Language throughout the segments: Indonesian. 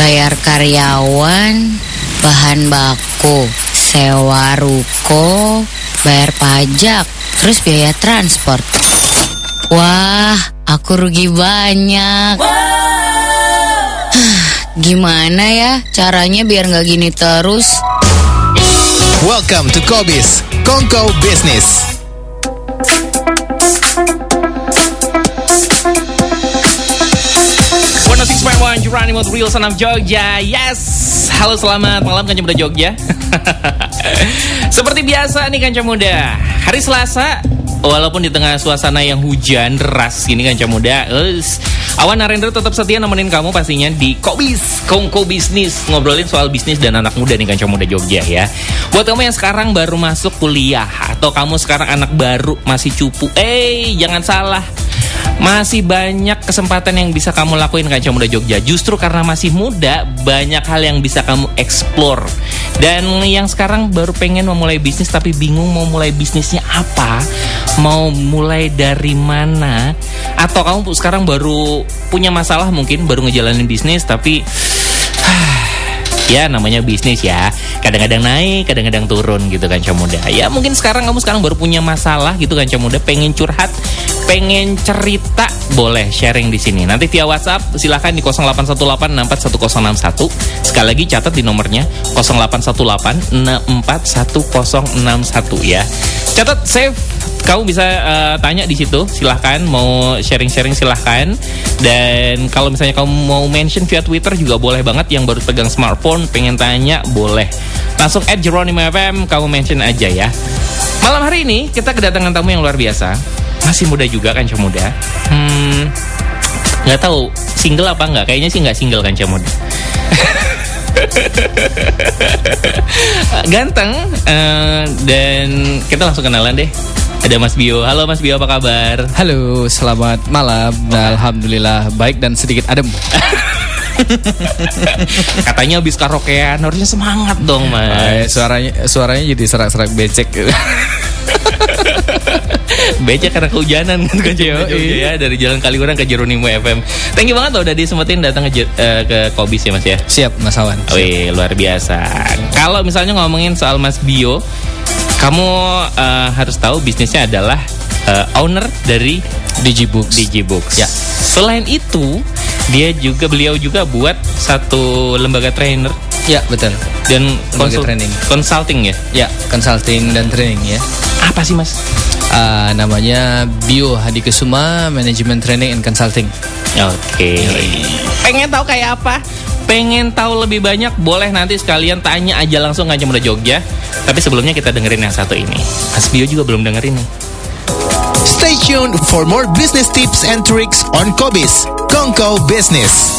Bayar karyawan, bahan baku, sewa ruko, bayar pajak, terus biaya transport. Wah, aku rugi banyak. Gimana ya caranya biar nggak gini terus? Welcome to Kobis, Kongko Business. Six Point One Geronimo Real Son of Jogja. Yes. Halo selamat malam Kanca Muda Jogja. Seperti biasa nih Kanca Muda. Hari Selasa Walaupun di tengah suasana yang hujan deras gini Kanca Muda us, Awan Narendra tetap setia nemenin kamu pastinya di Kobis Kongko Bisnis. Ngobrolin soal bisnis dan anak muda nih Kanca Muda Jogja ya. Buat kamu yang sekarang baru masuk kuliah Atau kamu sekarang anak baru masih cupu Eh jangan salah masih banyak kesempatan yang bisa kamu lakuin Kaca Muda Jogja. Justru karena masih muda Banyak hal yang bisa kamu explore. Dan yang sekarang baru pengen memulai bisnis Tapi bingung mau mulai bisnisnya apa Mau mulai dari mana. Atau kamu sekarang baru punya masalah mungkin Baru ngejalanin bisnis Tapi ya namanya bisnis ya. Kadang-kadang naik kadang-kadang turun gitu kan muda. Ya mungkin sekarang kamu sekarang baru punya masalah gitu kan muda. Pengen curhat pengen cerita boleh sharing di sini. Nanti via WhatsApp silahkan di 0818641061 sekali lagi catat di nomornya 0818641061 ya. Catat save kamu bisa uh, tanya di situ silahkan mau sharing-sharing silahkan. Dan kalau misalnya kamu mau mention via Twitter juga boleh banget yang baru pegang smartphone pengen tanya boleh. Langsung add Jeronimo FM kamu mention aja ya. Malam hari ini kita kedatangan tamu yang luar biasa. Masih muda juga kan muda. Hmm nggak tahu single apa nggak? Kayaknya sih nggak single kan muda. Ganteng uh, dan kita langsung kenalan deh ada Mas Bio. Halo Mas Bio, apa kabar? Halo, selamat malam. Nah, Alhamdulillah baik dan sedikit adem. Katanya habis karaokean harusnya semangat dong, Mas. Ay, suaranya suaranya jadi serak-serak becek. becek karena kehujanan kan kan ya dari Jalan Kaliurang ke Jeronimo FM. Thank you banget loh udah disempetin datang ke uh, ke Kobis ya Mas ya. Siap Mas Awan. Wih, luar biasa. Kalau misalnya ngomongin soal Mas Bio, kamu uh, harus tahu bisnisnya adalah uh, owner dari Digibooks. Digibooks. Ya. Selain itu, dia juga beliau juga buat satu lembaga trainer. Ya, betul. Dan konsul training. Consulting ya? Ya, consulting dan training ya. Apa sih, Mas? Uh, namanya Bio Hadi Kesuma Management Training and Consulting. Oke. Okay. Pengen tahu kayak apa? Pengen tahu lebih banyak? Boleh nanti sekalian tanya aja langsung aja muda Jogja. Tapi sebelumnya kita dengerin yang satu ini. Mas Bio juga belum dengerin nih. Stay tuned for more business tips and tricks on Kobis, Kongko Business.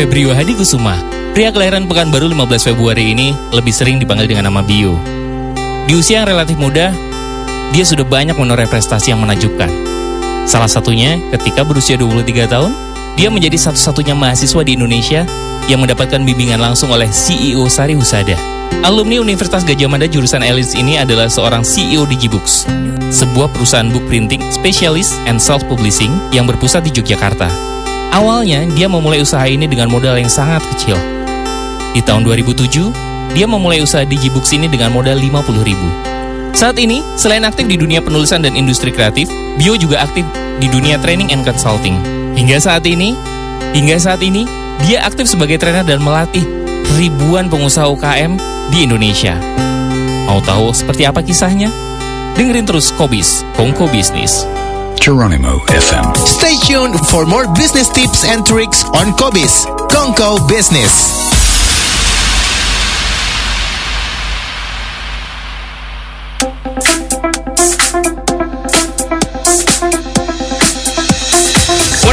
Febrio Hadi Kusuma, pria kelahiran Pekanbaru 15 Februari ini lebih sering dipanggil dengan nama Bio. Di usia yang relatif muda, dia sudah banyak menoreh prestasi yang menakjubkan. Salah satunya ketika berusia 23 tahun, dia menjadi satu-satunya mahasiswa di Indonesia yang mendapatkan bimbingan langsung oleh CEO Sari Husada. Alumni Universitas Gajah Mada jurusan Elis ini adalah seorang CEO Digibooks, sebuah perusahaan book printing spesialis and self-publishing yang berpusat di Yogyakarta. Awalnya, dia memulai usaha ini dengan modal yang sangat kecil. Di tahun 2007, dia memulai usaha Digibooks ini dengan modal 50 ribu. Saat ini, selain aktif di dunia penulisan dan industri kreatif, Bio juga aktif di dunia training and consulting. Hingga saat ini, hingga saat ini, dia aktif sebagai trainer dan melatih ribuan pengusaha UKM di Indonesia. Mau tahu seperti apa kisahnya? Dengerin terus Kobis, Kongko Bisnis. Geronimo FM. Stay tuned for more business tips and tricks on Kobis, Kongko Business.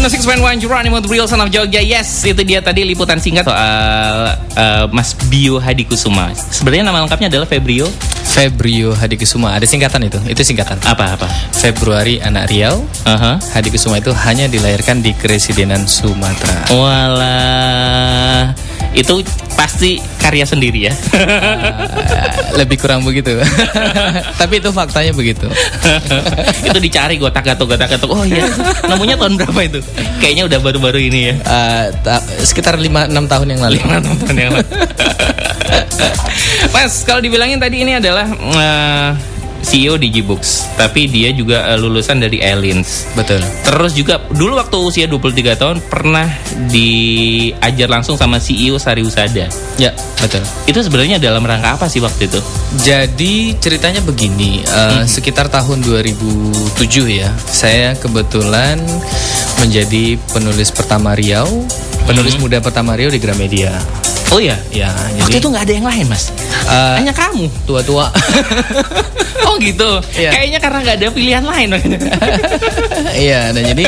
One Six One Geronimo Real Son of Jogja. Yes, itu dia tadi liputan singkat soal uh, Mas Bio Hadi Kusuma Sebenarnya nama lengkapnya adalah Febrio. Febrio Hadi Kusuma Ada singkatan itu, itu singkatan. Apa-apa? Februari anak Riau. Uh-huh. Hadi Kusuma itu hanya dilahirkan di Keresidenan Sumatera. Walah Itu pasti karya sendiri ya. Lebih kurang begitu. Tapi itu faktanya begitu. itu dicari gotak gatuk gotak gatuk. Oh iya, namanya tahun berapa itu? Kayaknya udah baru-baru ini ya. Ta- sekitar 5 6 tahun yang lalu. Lima tahun yang lalu. Mas, kalau dibilangin tadi ini adalah eh, CEO Digibooks, tapi dia juga eh, lulusan dari Allianz. Betul. Terus juga dulu waktu usia 23 tahun pernah diajar langsung sama CEO Sari Usada. Ya, betul. Itu sebenarnya dalam rangka apa sih waktu itu? Jadi ceritanya begini, eh, sekitar tahun 2007 ya, saya kebetulan menjadi penulis pertama Riau, penulis muda pertama Riau di Gramedia. Oh ya, Ya, waktu jadi itu nggak ada yang lain mas, eh, hanya kamu. tua-tua. Oh gitu. Iya. Kayaknya karena nggak ada pilihan lain. Iya, dan jadi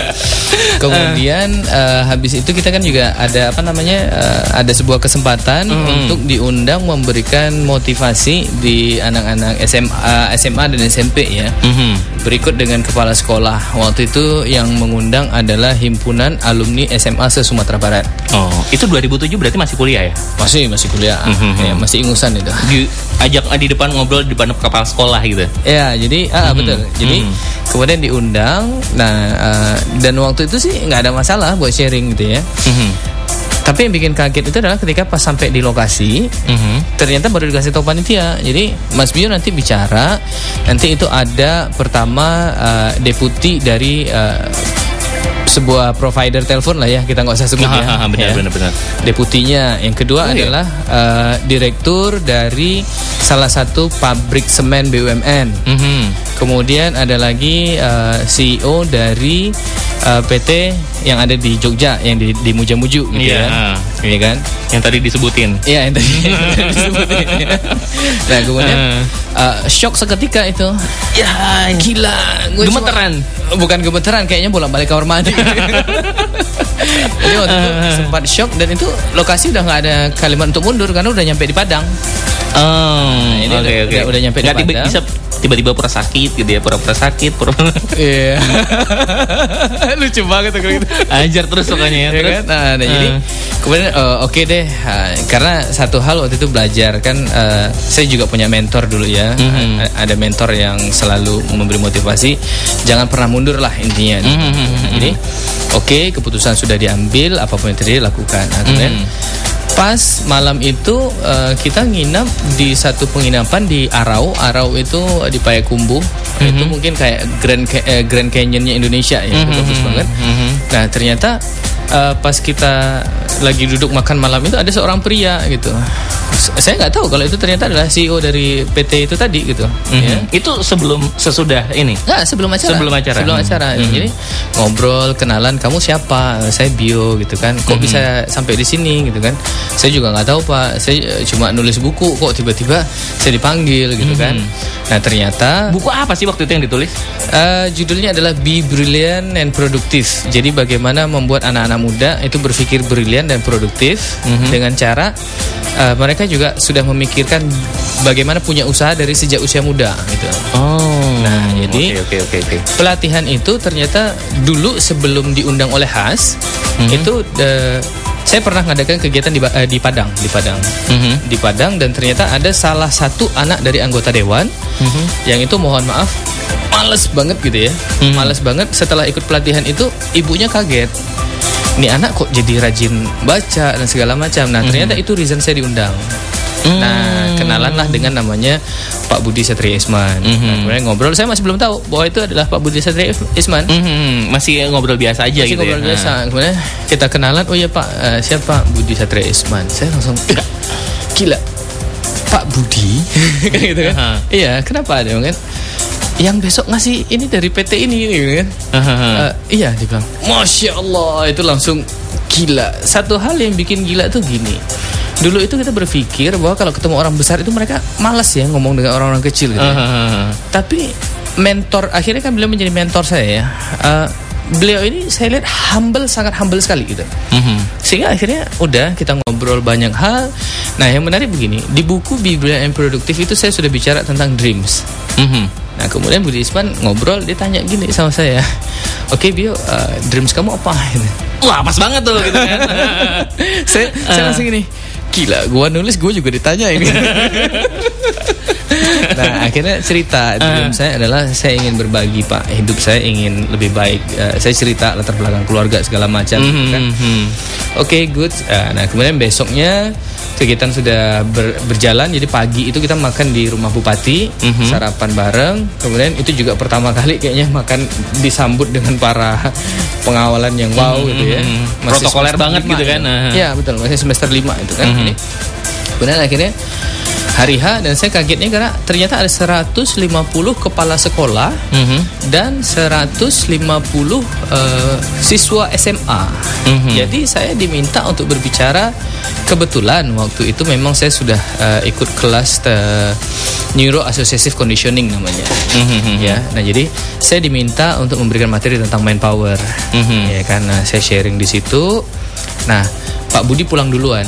kemudian eh, habis itu kita kan juga ada apa namanya eh, ada sebuah kesempatan untuk diundang memberikan motivasi di anak-anak SMA, SMA dan SMP ya. Mhm. Berikut dengan kepala sekolah waktu itu yang mengundang adalah himpunan alumni SMA se Sumatera Barat. Oh, itu 2007 berarti masih kuliah ya? Masih masih kuliah, Mhm. ya, masih ingusan itu. Diajak di depan ngobrol di depan kepala sekolah gitu. Ya, jadi ah betul. Jadi Mhm. kemudian diundang. Nah, eh, dan waktu itu sih nggak ada masalah buat sharing gitu ya. Mhm. Tapi yang bikin kaget itu adalah ketika pas sampai di lokasi, Mhm. ternyata baru dikasih tahu panitia. Jadi Mas Bio nanti bicara, nanti itu ada pertama eh, deputi dari eh, sebuah provider telepon lah ya, kita nggak usah sebut ya. Ah, benar, ya. benar, benar. Deputinya, yang kedua Oh, iya. adalah eh, direktur dari salah satu pabrik semen BUMN. Mhm. Kemudian ada lagi eh, CEO dari eh, PT yang ada di Jogja yang di, di Muja-Muju gitu Iya. kan. Iya kan? Yang tadi disebutin. Iya yang tadi disebutin. Nah kemudian eh, shock seketika itu. Ya gila. gua cuma- Gemeteran. Bukan gemeteran, kayaknya bolak balik kamar mandi. Jadi waktu itu sempat shock dan itu lokasi udah nggak ada kalimat untuk mundur karena udah nyampe di Padang. Oh, ini oke udah- oke. udah- udah nyampe di Nggak tiba- Padang. bisa tiba-tiba pura sakit gitu ya, pura-pura sakit, pura Iya. Lucu banget tuh gitu. ajar terus pokoknya ya. Ya Terus, kan? Nah, nah, jadi Eh. kemudian eh, oke deh, Ah, karena satu hal waktu itu belajar kan, eh, saya juga punya mentor dulu ya, Mhm. A- ada mentor yang selalu memberi motivasi, jangan pernah mundur lah intinya. Mhm, Nah, jadi oke keputusan sudah diambil, apa pun yang terjadi lakukan. Nah, kemudian Mhm. Pas malam itu eh, kita nginap di satu penginapan di Arau, Arau itu di Payakumbuh, itu mungkin kayak Grand eh, Grand Canyonnya Indonesia ya, itu bagus banget. Mhm. Nah ternyata eh, pas kita lagi duduk makan malam itu ada seorang pria gitu. Saya nggak tahu kalau itu ternyata adalah CEO dari PT itu tadi gitu. Mhm. Ya. Itu sebelum sesudah ini. Nggak sebelum acara. Sebelum acara. Sebelum Hmm. acara. Hmm. Jadi ngobrol, kenalan. Kamu siapa? Saya Bio gitu kan. Kok Hmm. bisa sampai di sini gitu kan? Saya juga nggak tahu pak. Saya eh, cuma nulis buku. Kok tiba-tiba saya dipanggil gitu kan? Nah ternyata Buku apa sih waktu itu yang ditulis? Eh, judulnya adalah Be Brilliant and Productive. Jadi bagaimana membuat anak-anak muda itu berpikir brilian dan produktif dengan cara eh, mereka juga sudah memikirkan bagaimana punya usaha dari sejak usia muda gitu. Oh. Nah, jadi- oke oke oke oke. Pelatihan itu ternyata dulu sebelum diundang oleh Has itu eh, saya pernah ngadakan kegiatan di, eh, di Padang, di Padang. Mhm. Di Padang dan ternyata ada salah satu anak dari anggota dewan yang itu mohon maaf males banget gitu ya. Males banget setelah ikut pelatihan itu ibunya kaget. Ini anak kok jadi rajin baca dan segala macam. Nah, ternyata itu reason saya diundang. Nah, kenalanlah dengan namanya Pak Budi Satria Isman. Nah, kemudian ngobrol, saya masih belum tahu bahwa itu adalah Pak Budi Satria Isman. Mhm. Masih ngobrol biasa aja Masih gitu ngobrol ya. biasa. Kemudian kita kenalan, oh iya Pak, eh, siapa Budi Satria Isman? Saya langsung "Eh, gila. Pak Budi kan gitu kan. Aha. Iya, kenapa ada kan? Yang besok ngasih ini dari PT ini gitu kan. Eh, iya dia bilang, Masya Allah itu langsung gila. Satu hal yang bikin gila tuh gini. Dulu itu kita berpikir bahwa kalau ketemu orang besar itu mereka malas ya ngomong dengan orang-orang kecil gitu. ya. Hahaha. Tapi mentor akhirnya kan beliau menjadi mentor saya ya. Eh, beliau ini saya lihat humble sangat humble sekali gitu. Mhm. Sehingga akhirnya udah kita ngobrol banyak hal. Nah yang menarik begini di buku Be Brilliant and Productive itu saya sudah bicara tentang dreams. Mhm. Nah kemudian Budi Isman ngobrol dia tanya gini sama saya. Oke Bio, eh, dreams kamu apa? Wah pas banget tuh gitu kan. saya, saya langsung gini gila. Gua nulis gua juga ditanya ini nah akhirnya cerita dream saya adalah saya ingin berbagi pak hidup saya ingin lebih baik Eh, saya cerita latar belakang keluarga segala macam gitu kan Mhm. Oke, good. Eh, Nah, kemudian besoknya kegiatan sudah ber- berjalan. Jadi pagi itu kita makan di rumah bupati, Mhm. sarapan bareng. Kemudian itu juga pertama kali kayaknya makan disambut dengan para pengawalan yang wow gitu ya. Mhm. Protokoler semester banget gitu kan. ya. Aha. Iya, betul. Masih semester 5 itu kan. Mhm. Ini. Kemudian akhirnya hari H dan saya kagetnya karena ternyata ada 150 kepala sekolah Mhm. dan 150 eh, siswa SMA. Mhm. Jadi saya diminta untuk berbicara. Kebetulan waktu itu memang saya sudah eh, ikut kelas eh, Neuro Associative Conditioning namanya. Mhm. Ya, nah jadi saya diminta untuk memberikan materi tentang mind power. Mhm. Ya karena saya sharing di situ. Nah, Pak Budi pulang duluan.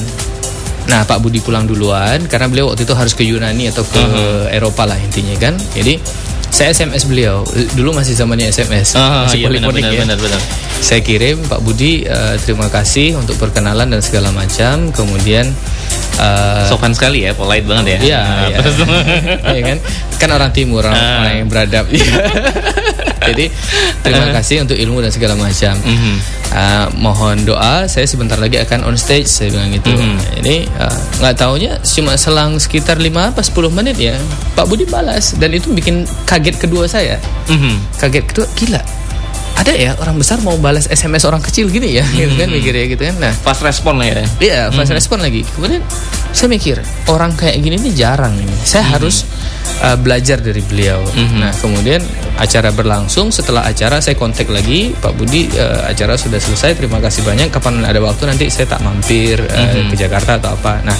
Nah, Pak Budi pulang duluan karena beliau waktu itu harus ke Yunani atau ke Eropa lah intinya kan. Jadi saya SMS beliau. Dulu masih zamannya SMS, Ah, masih iya benar benar ya. benar benar. Saya kirim Pak Budi eh, terima kasih untuk perkenalan dan segala macam. Kemudian eh, Sopan sekali ya, polite banget ya. Iya, Nah, iya. Iya kan? Kan orang timur, orang, Ah. orang yang beradab. Jadi terima kasih untuk ilmu dan segala macam. Mhm. Ah, mohon doa, saya sebentar lagi akan on stage, saya bilang gitu. Mhm. Ini ah, nggak taunya cuma selang sekitar 5 apa 10 menit ya, Pak Budi balas dan itu bikin kaget kedua saya. Mhm. Kaget kedua, gila. Ada ya orang besar mau balas SMS orang kecil gini ya, gitu kan mikirnya gitu kan. Nah, Fast respon lah ya. Iya, fast respon lagi. Kemudian saya mikir orang kayak gini nih jarang ini. Saya harus uh, belajar dari beliau. Nah, kemudian acara berlangsung. Setelah acara saya kontak lagi Pak Budi. uh, acara sudah selesai. Terima kasih banyak. Kapan ada waktu nanti saya tak mampir uh, ke Jakarta atau apa. Nah.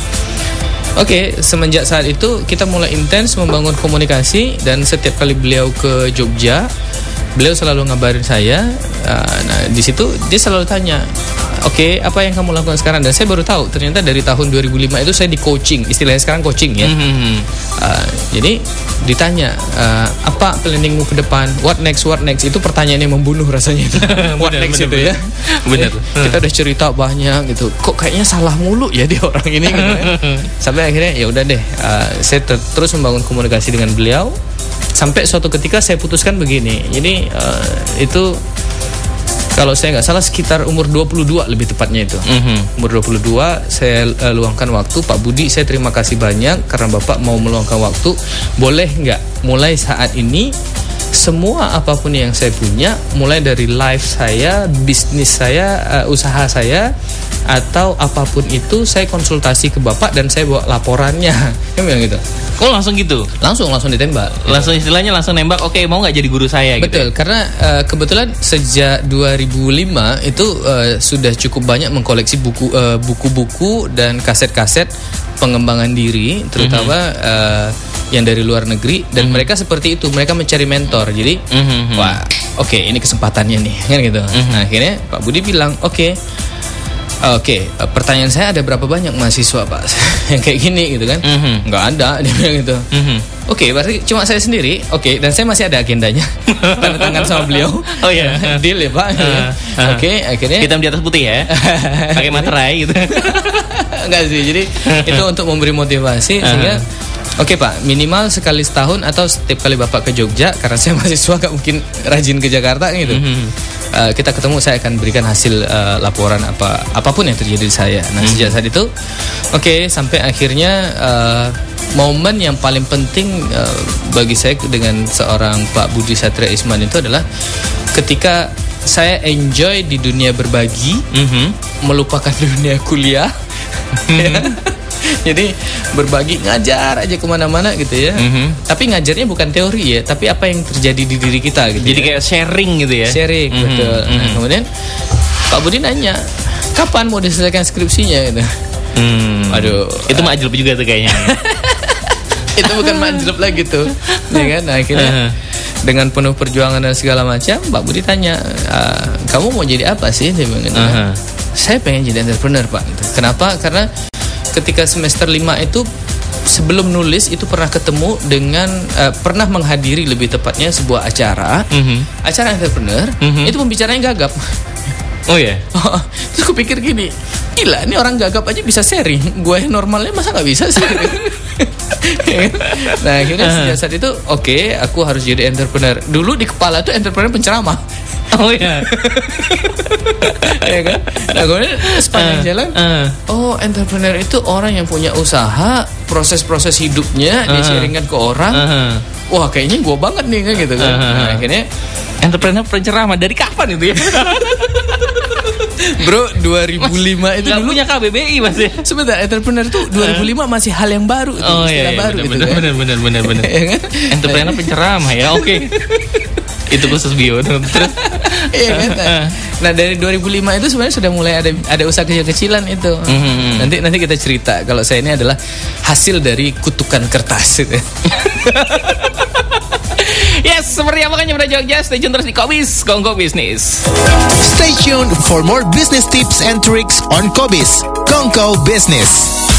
Oke, semenjak saat itu kita mulai intens membangun komunikasi dan setiap kali beliau ke Jogja, beliau selalu ngabarin saya. Uh, nah, di situ dia selalu tanya, "Oke, apa yang kamu lakukan sekarang?" Dan saya baru tahu ternyata dari tahun 2005 itu saya di coaching, istilahnya sekarang coaching ya. Mhm. Uh, jadi ditanya uh, apa planningmu ke depan, what next, what next itu pertanyaan yang membunuh rasanya. what Benar, next itu ya. benar. Eh, Kita udah cerita banyak gitu. Kok kayaknya salah mulu ya dia orang ini gitu kan. Sampai akhirnya ya udah deh, uh, saya ter- terus membangun komunikasi dengan beliau sampai suatu ketika saya putuskan begini. Jadi uh, itu kalau saya nggak salah sekitar umur 22 lebih tepatnya itu. Mhm. Umur 22 saya eh, luangkan waktu Pak Budi saya terima kasih banyak karena Bapak mau meluangkan waktu. Boleh nggak mulai saat ini semua apa pun yang saya punya mulai dari life saya, bisnis saya, eh, usaha saya atau apa pun itu saya konsultasi ke Bapak dan saya bawa laporannya. Kan bilang gitu. Oh langsung gitu. Langsung langsung ditembak. Langsung istilahnya langsung nembak. Oke, mau nggak jadi guru saya gitu. Betul, karena eh, kebetulan sejak 2005 itu eh, sudah cukup banyak mengkoleksi buku eh, buku-buku dan kaset-kaset pengembangan diri, terutama eh, yang dari luar negeri dan mereka seperti itu, mereka mencari mentor. Jadi, Mhm. wah, oke ini kesempatannya nih, kan gitu. Nah, akhirnya Pak Budi bilang, oke. Oke, eh, pertanyaan saya ada berapa banyak mahasiswa pak yang kayak gini gitu kan? Mhm. Nggak ada, dia bilang gitu. Mhm. Oke, berarti cuma saya sendiri. Oke, dan saya masih ada agendanya. Tanda tangan sama beliau. Oh, iya. Deal ya, Pak. Ah, ah. Oke, akhirnya Hitam di atas putih ya. Pakai materai gitu. enggak sih. Jadi itu untuk memberi motivasi sehingga Oke Pak, minimal sekali setahun atau setiap kali Bapak ke Jogja karena saya mahasiswa nggak mungkin rajin ke Jakarta gitu. Eh, kita ketemu saya akan berikan hasil eh, laporan apa apa pun yang terjadi di saya. Nah sejak saat itu, oke sampai akhirnya eh, momen yang paling penting eh, bagi saya dengan seorang Pak Budi Satria Isman itu adalah ketika saya enjoy di dunia berbagi, Mhm. melupakan dunia kuliah. Ya. Jadi berbagi ngajar aja ke mana-mana gitu ya. Mhm. Tapi ngajarnya bukan teori ya, tapi apa yang terjadi di diri kita gitu. Jadi ya. kayak sharing gitu ya. sharing Mhm, betul. Nah, mhm. kemudian Pak Budi nanya, kapan mau diselesaikan skripsinya gitu. Hmm. Aduh. Itu mah ajlub juga tuh kayaknya. Itu bukan manjlub lagi tuh. Ya kan? Nah, akhirnya Uh-huh. dengan penuh perjuangan dan segala macam, Pak Budi tanya, "Ah, kamu mau jadi apa sih? Dia bilang gitu kan. Uh-huh. Saya pengen jadi entrepreneur, Pak. Gitu. Kenapa? Karena ketika semester 5 itu sebelum nulis itu pernah ketemu dengan eh, pernah menghadiri lebih tepatnya sebuah acara Mhm. acara entrepreneur Mhm. itu pembicaranya gagap Oh ya. terus aku pikir gini gila ini orang gagap aja bisa sharing gue yang normalnya masa nggak bisa sih nah akhirnya sejak saat itu oke aku harus jadi entrepreneur dulu di kepala tuh entrepreneur penceramah Oh ya. ya kan nah kemudian sepanjang Eh, jalan eh. oh entrepreneur itu orang yang punya usaha proses-proses hidupnya dia Eh. sharingkan ke orang Aha. wah kayaknya gue banget nih kan gitu kan Eh. nah, akhirnya Entrepreneur penceramah dari kapan itu ya? bro 2005 itu Nggak dulu punya KBBI mas ya? sebentar entrepreneur tuh 2005 masih hal yang baru itu Oh iya, iya baru benar, gitu benar, kan benar benar benar benar. Ya kan? Entrepreneur penceramah ya, oke. itu khusus bio. Terus Iya kan? Nah dari 2005 itu sebenarnya sudah mulai ada ada usaha kecil-kecilan itu. Mhm. Nanti nanti kita cerita kalau saya ini adalah hasil dari kutukan kertas. Yes, seperti apa kan Jogja Jogja Stay tune terus di Kobis Kongko Bisnis Stay tuned for more business tips and tricks on Kobis, Kongko Business.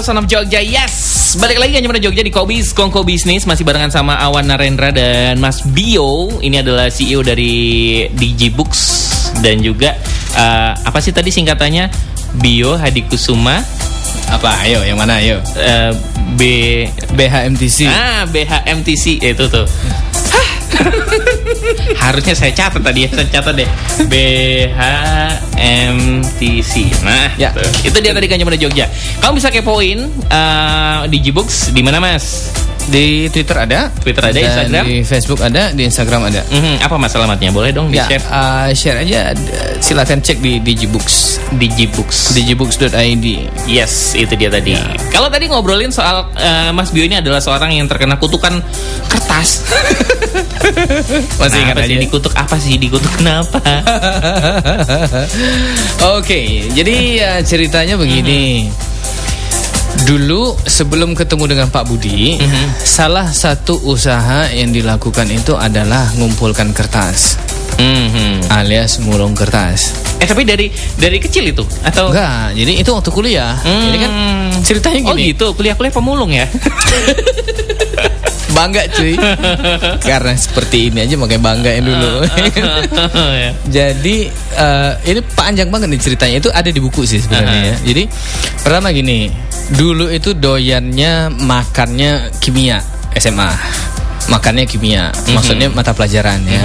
Real Son of Jogja Yes Balik lagi kan Jogja Jogja di Kobis Kongko Bisnis Masih barengan sama Awan Narendra dan Mas Bio Ini adalah CEO dari DJ Books Dan juga eh, Apa sih tadi singkatannya Bio Hadikusuma Apa? Ayo, yang mana? Ayo. eh, B BHMTC. Ah BHMTC Itu tuh. Harusnya saya catat tadi ya Saya catat deh BHMTC Nah Ya. tuh. Itu dia tadi kan Jogja Kamu bisa kepoin uh, di Gbox di mana mas? Di Twitter ada, Twitter ada, dan Instagram? di Facebook ada, di Instagram ada. Mhm, Apa mas alamatnya? Boleh dong di Ya, share uh, share aja. Silakan cek di Digibooks. di Gbox Digibooks.id. Yes, itu dia tadi. Kalau tadi ngobrolin soal uh, Mas Bio ini adalah seorang yang terkena kutukan kertas. Masih ingat Nah, sih aja? dikutuk apa sih? Dikutuk kenapa? Oke, jadi ya, ceritanya begini. Dulu sebelum ketemu dengan Pak Budi, salah satu usaha yang dilakukan itu adalah ngumpulkan kertas, Mhm. alias mulung kertas. Eh tapi dari dari kecil itu atau Enggak, jadi itu waktu kuliah. Jadi kan Hmm. ceritanya Oh gini. gitu, kuliah-kuliah pemulung ya? Bangga cuy. Karena seperti ini aja makanya banggain dulu. Ya. Jadi eh, ini panjang banget nih ceritanya itu ada di buku sih sebenarnya. ya. Jadi pertama gini, dulu itu doyannya makannya kimia SMA, makannya kimia, maksudnya mata pelajaran ya.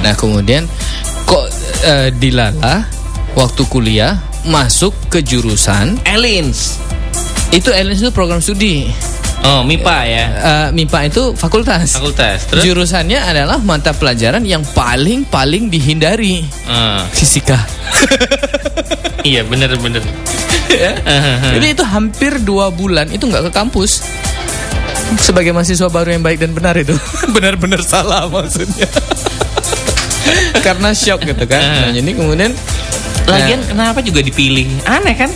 Nah kemudian kok eh, dilala waktu kuliah masuk ke jurusan Elins. itu LS itu program studi, Oh, MIPA ya. Eh, MIPA itu fakultas. Fakultas. Terus Jurusannya adalah mata pelajaran yang paling paling dihindari Ah, fisika. iya bener-bener. Ya. Jadi itu hampir dua bulan itu nggak ke kampus. Sebagai mahasiswa baru yang baik dan benar itu benar-benar salah maksudnya. Karena shock gitu kan. Nah, jadi kemudian Lagian nah, kenapa juga dipilih? Aneh kan?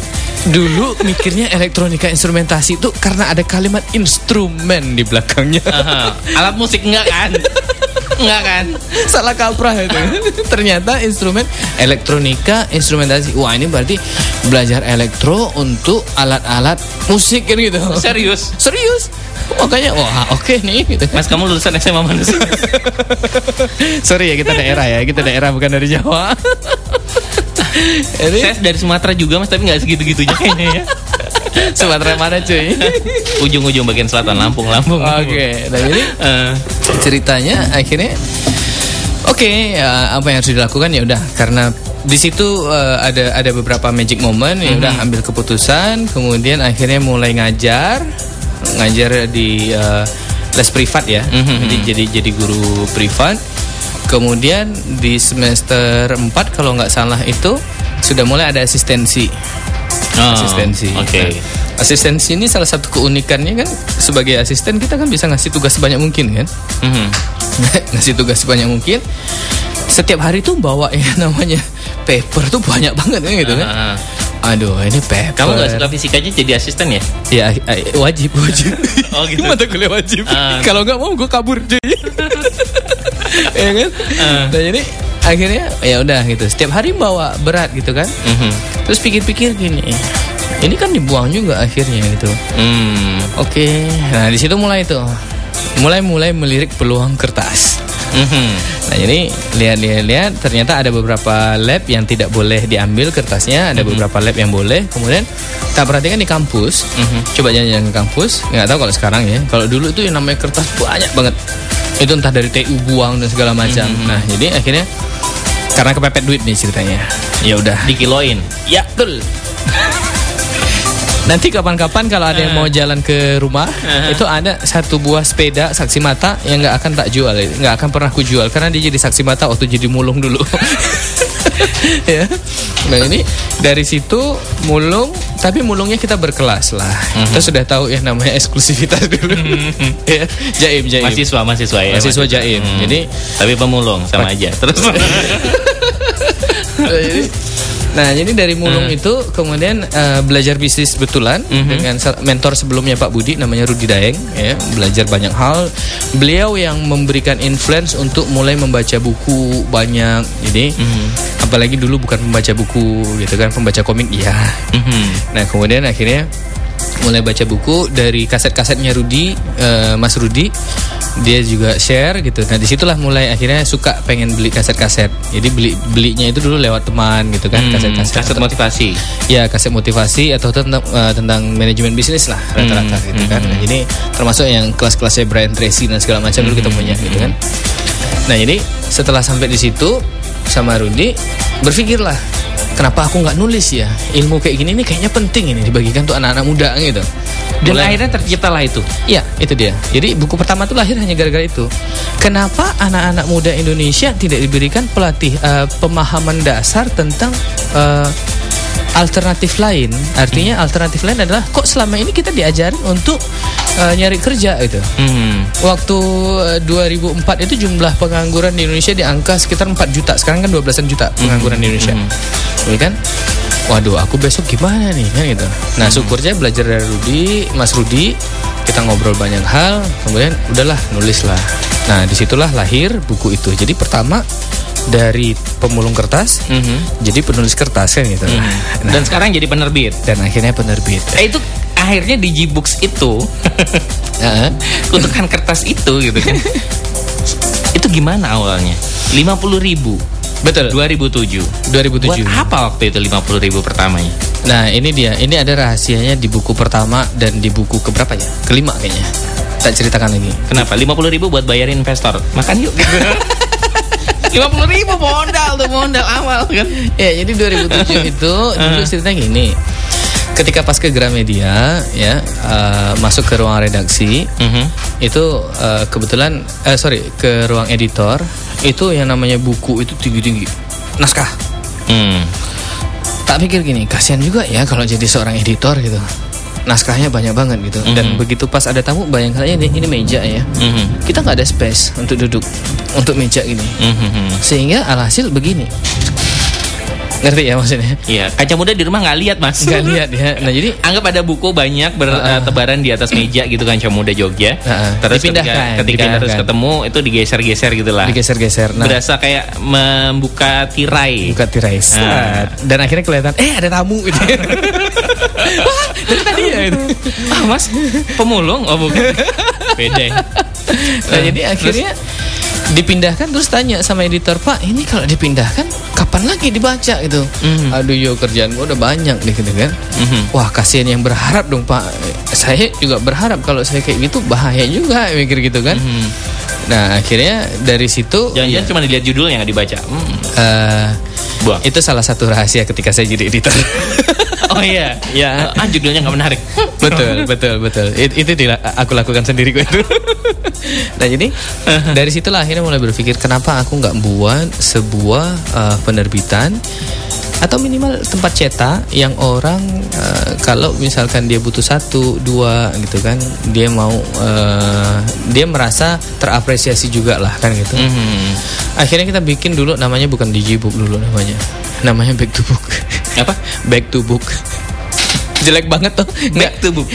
dulu mikirnya elektronika instrumentasi itu karena ada kalimat instrumen di belakangnya. Aha. Alat musik enggak kan? enggak kan? Salah kaprah itu. Ternyata instrumen elektronika instrumentasi. Wah, ini berarti belajar elektro untuk alat-alat musik kan gitu. Serius? Serius. Makanya wah oke nih gitu. Mas kamu lulusan SMA mana sih? Sorry ya kita daerah ya, kita daerah bukan dari Jawa. Jadi Saya dari Sumatera juga mas, tapi nggak segitu-gitunya kayaknya ya. Sumatera mana cuy? Ujung-ujung bagian selatan Lampung, Lampung. Oke, nah jadi Eh, ceritanya akhirnya oke ya, apa yang harus dilakukan ya udah karena di situ eh, ada ada beberapa magic moment ya udah ambil keputusan kemudian akhirnya mulai ngajar ngajar di eh, les privat ya Mhm. jadi jadi jadi guru privat kemudian di semester 4 kalau nggak salah itu sudah mulai ada asistensi oh, asistensi. Oke. Nah, asistensi ini salah satu keunikannya kan sebagai asisten kita kan bisa ngasih tugas sebanyak mungkin kan. Mhm. ngasih tugas sebanyak mungkin. Setiap hari tuh bawa yang namanya paper tuh banyak banget kan gitu kan. Ah, ah. Aduh, ini paper. Kamu nggak suka fisikanya jadi asisten ya? Ya, eh, wajib, wajib. Oh, gitu. Mata kuliah wajib. Ah. Kalau nggak mau gue kabur cuy. ya kan? Ah. Nah, jadi akhirnya ya udah gitu. Setiap hari bawa berat gitu kan. Mhm. Terus pikir-pikir gini, ini kan dibuang juga akhirnya gitu. Hmm. Oke, nah di situ mulai tuh, mulai-mulai melirik peluang kertas. Mhm. Nah jadi lihat-lihat-lihat ternyata ada beberapa lab yang tidak boleh diambil kertasnya, ada beberapa lab yang boleh. Kemudian kita perhatikan di kampus, coba jalan-jalan ke kampus, nggak tahu kalau sekarang ya. Kalau dulu itu yang namanya kertas banyak banget, itu entah dari TU buang dan segala macam. Nah jadi akhirnya karena kepepet duit nih ceritanya, ya udah Dikiloin. Ya betul. Nanti kapan-kapan kalau ada yang mau jalan ke rumah, itu ada satu buah sepeda saksi mata yang nggak akan tak jual, nggak akan pernah ku jual karena dia jadi saksi mata waktu jadi mulung dulu. ya. Nah ini dari situ mulung, tapi mulungnya kita berkelas lah. Kita sudah tahu ya namanya eksklusivitas dulu. ya, jaim, jaim. Mahasiswa, mahasiswa ya. Mahasiswa jaim. Hmm. Jadi tapi pemulung sama aja. Terus. Nah, jadi, nah jadi dari mulung itu kemudian eh, belajar bisnis betulan dengan sa- mentor sebelumnya Pak Budi namanya Rudi Daeng ya belajar banyak hal. Beliau yang memberikan influence untuk mulai membaca buku banyak jadi apalagi dulu bukan pembaca buku gitu kan pembaca komik iya. Mhm. nah kemudian akhirnya mulai baca buku. Dari kaset-kasetnya Rudi eh, Mas Rudi dia juga share gitu. Nah di situlah mulai akhirnya suka pengen beli kaset-kaset. Jadi beli belinya itu dulu lewat teman gitu kan Hmm, kaset-kaset. kaset motivasi. ya kaset motivasi atau tentang eh, tentang manajemen bisnis lah rata-rata gitu kan. nah, jadi termasuk yang kelas-kelasnya Brian Tracy dan segala macam dulu kita punya gitu kan. Nah jadi setelah sampai di situ sama Rudi berpikirlah kenapa aku nggak nulis ya ilmu kayak gini nih kayaknya penting ini dibagikan untuk anak-anak muda gitu Dan Mulai- akhirnya terciptalah itu. Iya, itu dia. Jadi buku pertama itu lahir hanya gara-gara itu. Kenapa anak-anak muda Indonesia tidak diberikan pelatih eh, pemahaman dasar tentang eh, alternatif lain? Artinya alternatif lain adalah kok selama ini kita diajarin untuk eh, nyari kerja gitu. Mhm. Waktu eh, 2004 itu jumlah pengangguran di Indonesia di angka sekitar 4 juta. Sekarang kan 12-an juta pengangguran di Indonesia. Ya kan? Waduh, aku besok gimana nih kan gitu. Nah, syukurnya belajar dari Rudi, Mas Rudi, kita ngobrol banyak hal, kemudian udahlah nulis lah. Nah, di situlah lahir buku itu. Jadi pertama dari pemulung kertas, Mhm. jadi penulis kertas kan gitu. Nah, Dan sekarang jadi penerbit. dan akhirnya penerbit. Eh, itu akhirnya di G-Books itu Heeh. kutukan kertas itu gitu kan. itu gimana awalnya? 50.000 ribu Betul. 2007. 2007. Buat apa waktu itu 50.000 ribu pertamanya? Nah ini dia, ini ada rahasianya di buku pertama dan di buku keberapa ya? Kelima kayaknya. Tak ceritakan lagi. Kenapa? 50.000 ribu buat bayarin investor. Makan yuk. gitu. 50.000 ribu modal tuh modal awal kan. Ya jadi 2007 itu dulu ceritanya gini. Ketika pas ke Gramedia ya eh, masuk ke ruang redaksi Mhm. itu eh, kebetulan eh, sorry ke ruang editor itu yang namanya buku itu tinggi tinggi naskah. Hmm. Tak pikir gini kasihan juga ya kalau jadi seorang editor gitu. Naskahnya banyak banget gitu. Dan begitu pas ada tamu bayangkan aja ini, ini meja ya. Mhm. Kita nggak ada space untuk duduk untuk meja gini. Mhm. Sehingga alhasil begini. Ngerti ya maksudnya? Iya, kaca muda di rumah nggak lihat mas. Nggak lihat ya. Nah jadi Anggap ada buku banyak bertebaran di atas meja gitu kan kaca muda Jogja. Heeh. Terus Dipindahkan, ketika, ketika dipindahkan. harus ketemu itu digeser-geser gitu lah. digeser-geser. Nah, Berasa kayak membuka tirai. buka tirai. Set. Ah. Dan akhirnya kelihatan, eh ada tamu gitu. Wah, dari tadi ya itu. Ah mas, pemulung? Oh bukan. Beda. Nah, jadi akhirnya dipindahkan terus tanya sama editor, "Pak, ini kalau dipindahkan kapan lagi dibaca gitu. Mhm. Aduh yo kerjaan gua udah banyak nih gitu kan. Mhm. Wah kasihan yang berharap dong Pak. Saya juga berharap kalau saya kayak gitu bahaya juga mikir gitu kan. Mhm. Nah akhirnya dari situ Jangan-jangan ya, cuma dilihat judulnya nggak dibaca. Hmm. eh, Buang. itu salah satu rahasia ketika saya jadi editor. Oh iya. Ya. Ah judulnya nggak menarik. betul, betul, betul. It- itu tidak aku lakukan sendiri kok itu. nah jadi dari situlah akhirnya mulai berpikir kenapa aku nggak buat sebuah uh, penerbitan atau minimal tempat cetak yang orang uh, kalau misalkan dia butuh satu dua gitu kan dia mau uh, dia merasa terapresiasi juga lah kan gitu Mhm. akhirnya kita bikin dulu namanya bukan digibook dulu namanya namanya back to book Apa? back to book jelek banget tuh to book.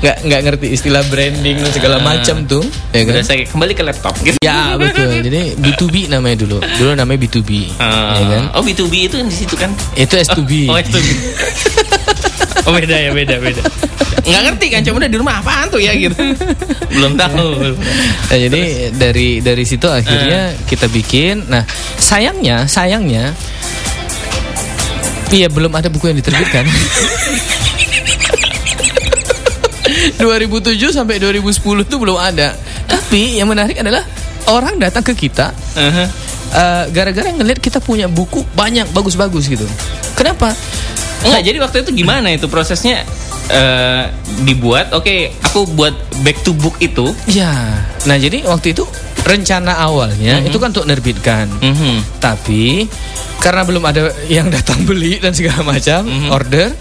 nggak nggak ngerti istilah branding dan segala Ah. macam tuh ya kan saya kembali ke laptop gitu. ya betul jadi B2B namanya dulu dulu namanya B2B Ah. ya kan Oh B2B itu di situ kan? itu S2B Oh itu. oh beda ya beda beda. Nggak ngerti kan cuma udah di rumah apaan tuh ya gitu. Belum tahu. Nah, jadi dari dari situ akhirnya kita bikin. Nah, sayangnya, sayangnya Iya belum ada buku yang diterbitkan. 2007 sampai 2010 itu belum ada. Tapi yang menarik adalah orang datang ke kita Aha. eh, gara-gara ngelihat kita punya buku banyak bagus-bagus gitu. Kenapa? Enggak, jadi waktu itu gimana itu prosesnya eh, dibuat? Oke, aku buat back to book itu. Ya, nah jadi waktu itu rencana awalnya itu kan untuk nerbitkan. Mhm. Tapi karena belum ada yang datang beli dan segala macam order,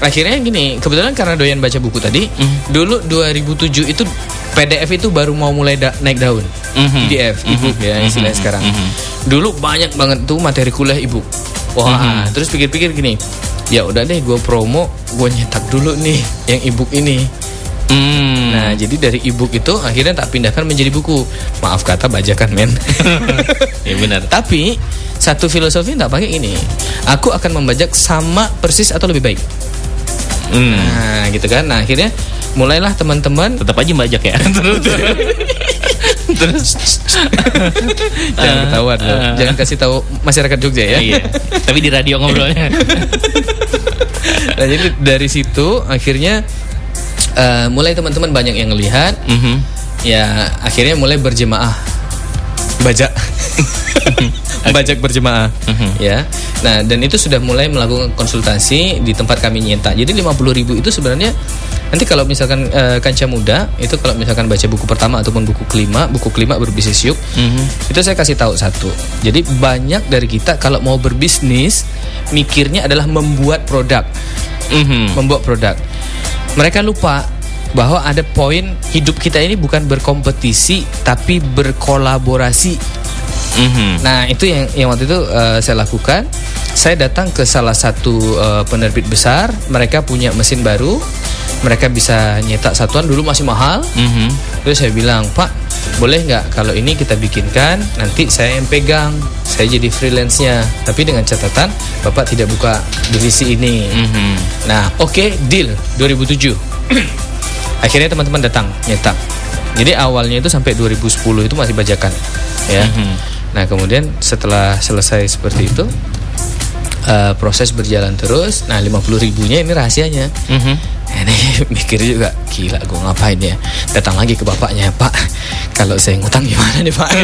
akhirnya gini. Kebetulan karena doyan baca buku tadi, dulu 2007 itu PDF itu baru mau mulai da- naik daun. Mhm. PDF, ebook ya istilahnya sekarang. Dulu banyak banget tuh materi kuliah ebook. Wah, terus pikir-pikir gini, ya udah deh gue promo, gue nyetak dulu nih yang ebook ini. Hmm. Nah, jadi dari ebook itu akhirnya tak pindahkan menjadi buku. Maaf kata bajakan men. ya benar. Tapi satu filosofi tak pakai ini. Aku akan membajak sama persis atau lebih baik. Hmm. Nah, gitu kan. Nah, akhirnya mulailah teman-teman Tetap aja bajak ya. Terus. Terus. jangan ketahuan loh. Ah. Jangan kasih tahu masyarakat Jogja ya. Iya. Tapi di radio ngobrolnya. Nah, jadi dari situ akhirnya eh, mulai teman-teman banyak yang lihat Mhm. ya akhirnya mulai berjemaah bajak. Bajak berjemaah. Ya. Nah dan itu sudah mulai melakukan konsultasi di tempat kami nyetak jadi 50.000 ribu itu sebenarnya nanti kalau misalkan eh, kanca muda itu kalau misalkan baca buku pertama ataupun buku kelima buku kelima berbisnis yuk itu saya kasih tahu satu. Jadi banyak dari kita kalau mau berbisnis mikirnya adalah membuat produk. Mhm. membuat produk. Mereka lupa bahwa ada poin hidup kita ini bukan berkompetisi tapi berkolaborasi. Mhm. Nah, itu yang yang waktu itu eh, saya lakukan. Saya datang ke salah satu eh, penerbit besar, mereka punya mesin baru. Mereka bisa nyetak satuan dulu masih mahal. Mhm. Terus saya bilang, "Pak, boleh nggak kalau ini kita bikinkan, nanti saya yang pegang, saya jadi freelance-nya. Tapi dengan catatan, Bapak tidak buka divisi ini." Mhm. Nah, oke, deal 2007. Akhirnya teman-teman datang nyetak. Jadi awalnya itu sampai 2010 itu masih bajakan, ya. Mhm. Nah, kemudian setelah selesai seperti itu, eh, proses berjalan terus. Nah, 50 ribunya ini rahasianya. Mhm. Ini mikir juga gila gue ngapain ya Datang lagi ke bapaknya Pak Kalau saya ngutang gimana nih Pak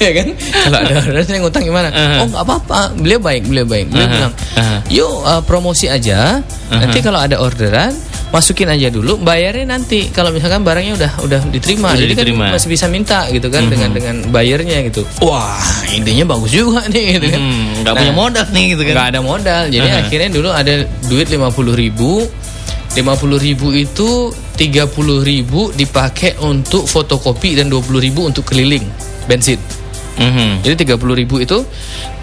Ya kan Kalau ada order saya ngutang gimana Uh-huh. Oh nggak apa-apa Beliau baik Beliau baik Beliau Uh-huh. bilang Uh-huh. Yuk uh, promosi aja Nanti Uh-huh. kalau ada orderan Masukin aja dulu Bayarnya nanti Kalau misalkan barangnya udah udah diterima Udah Jadi diterima. kan masih bisa minta gitu kan Dengan dengan bayarnya gitu Wah idenya bagus juga nih gitu kan Hmm, nggak punya modal nih gitu kan. nggak ada modal jadi Aha. akhirnya dulu ada duit 50.000 ribu 50 ribu itu 30 ribu dipakai untuk fotokopi dan 20 ribu untuk keliling bensin Mhm. jadi 30 ribu itu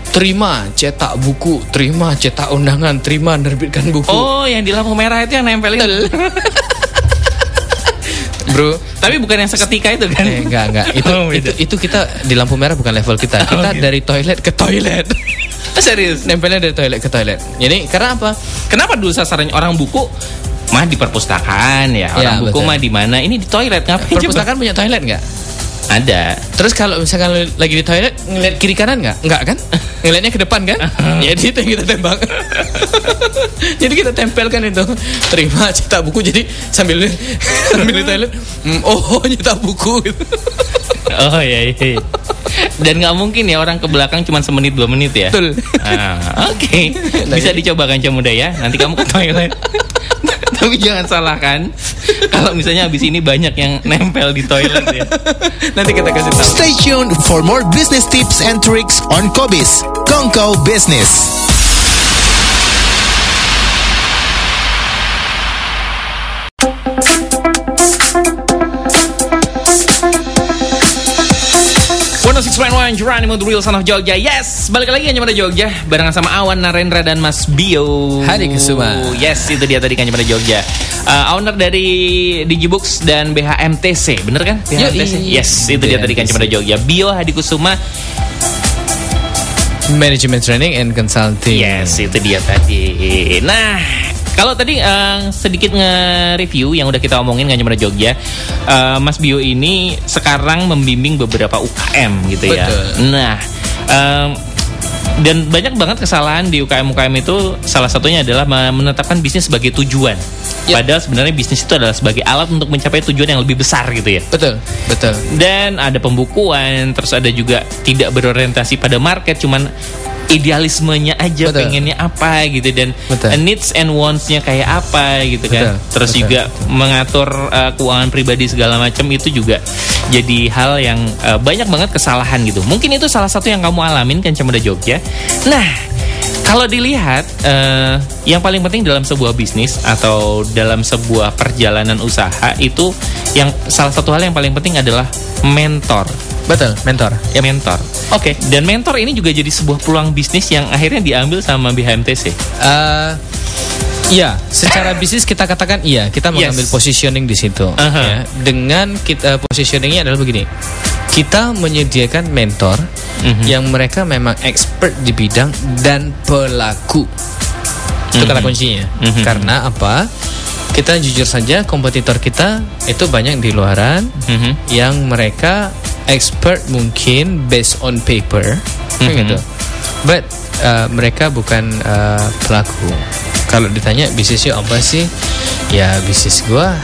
terima cetak buku terima cetak undangan terima nerbitkan buku Oh, yang di lampu merah itu yang nempelin. bro Tapi bukan yang seketika itu kan? eh, enggak enggak itu, Oh, itu beda. itu kita di lampu merah bukan level kita kita gitu. dari toilet ke toilet Oh, serius. nempelnya dari toilet ke toilet jadi karena apa Kenapa dulu sasaran orang buku mah di perpustakaan ya, orang Ya, buku betul. mah di mana? Ini di toilet ngapain coba? perpustakaan punya toilet nggak Ada. Terus kalau misalkan lagi di toilet ngeliat kiri kanan nggak? Nggak kan? Ngeliatnya ke depan kan? ya itu yang kita tembak. jadi kita tempelkan itu. Terima cetak buku jadi sambil sambil di toilet. mm, oh nyetak buku gitu. Oh iya iya. Dan nggak mungkin ya orang ke belakang cuma semenit dua menit ya. Betul. Ah, Oke, bisa dicoba kan Muda ya. Nanti kamu ke toilet. Tapi jangan salahkan kalau misalnya habis ini banyak yang nempel di toilet ya. Nanti kita kasih tahu. Stay tuned for more business tips and tricks on Kobis. Kongko Business. Journey Mood Real Son of Jogja Yes, balik lagi hanya pada Jogja Barengan sama Awan Narendra dan Mas Bio Hari Kesuma. Yes, itu dia tadi kan pada Jogja uh, Owner dari Digibooks dan BHMTC Bener kan? BHMTC? Yoi. Yes, itu dia tadi kan pada Jogja Bio Hadi Kusuma Management training and consulting. Yes, itu dia tadi. Nah, kalau tadi eh, sedikit nge-review yang udah kita omongin nggak cuma Jogja, eh, Mas Bio ini sekarang membimbing beberapa UKM gitu ya. Betul. Nah, em, dan banyak banget kesalahan di UKM-UKM itu salah satunya adalah menetapkan bisnis sebagai tujuan. Ya. Padahal sebenarnya bisnis itu adalah sebagai alat untuk mencapai tujuan yang lebih besar gitu ya. Betul, betul. Dan ada pembukuan, terus ada juga tidak berorientasi pada market, cuman idealismenya aja Betul. pengennya apa gitu dan Betul. needs and wants-nya kayak apa gitu kan. Betul, Terus betul, juga mengatur uh, keuangan pribadi segala macam itu juga jadi hal yang uh, banyak banget kesalahan gitu. Mungkin itu salah satu yang kamu alamin kan Cemada Jogja. Nah, kalau dilihat, eh, yang paling penting dalam sebuah bisnis atau dalam sebuah perjalanan usaha itu yang salah satu hal yang paling penting adalah mentor. Betul, mentor. Ya mentor. Oke. Dan mentor ini juga jadi sebuah peluang bisnis yang akhirnya diambil sama BHMTC. Eh, Iya, secara bisnis kita katakan iya, kita mengambil Yes. positioning di situ. Aha. ya. Dengan kita positioningnya adalah begini, kita menyediakan mentor Mhm. yang mereka memang expert di bidang dan pelaku. Itu kata Mhm. kuncinya. Mhm. Karena apa? Kita jujur saja, kompetitor kita itu banyak di luaran Mhm. yang mereka expert mungkin based on paper Mhm. gitu. But uh, mereka bukan uh, pelaku. Kalau ditanya bisnisnya apa sih? Ya bisnis gua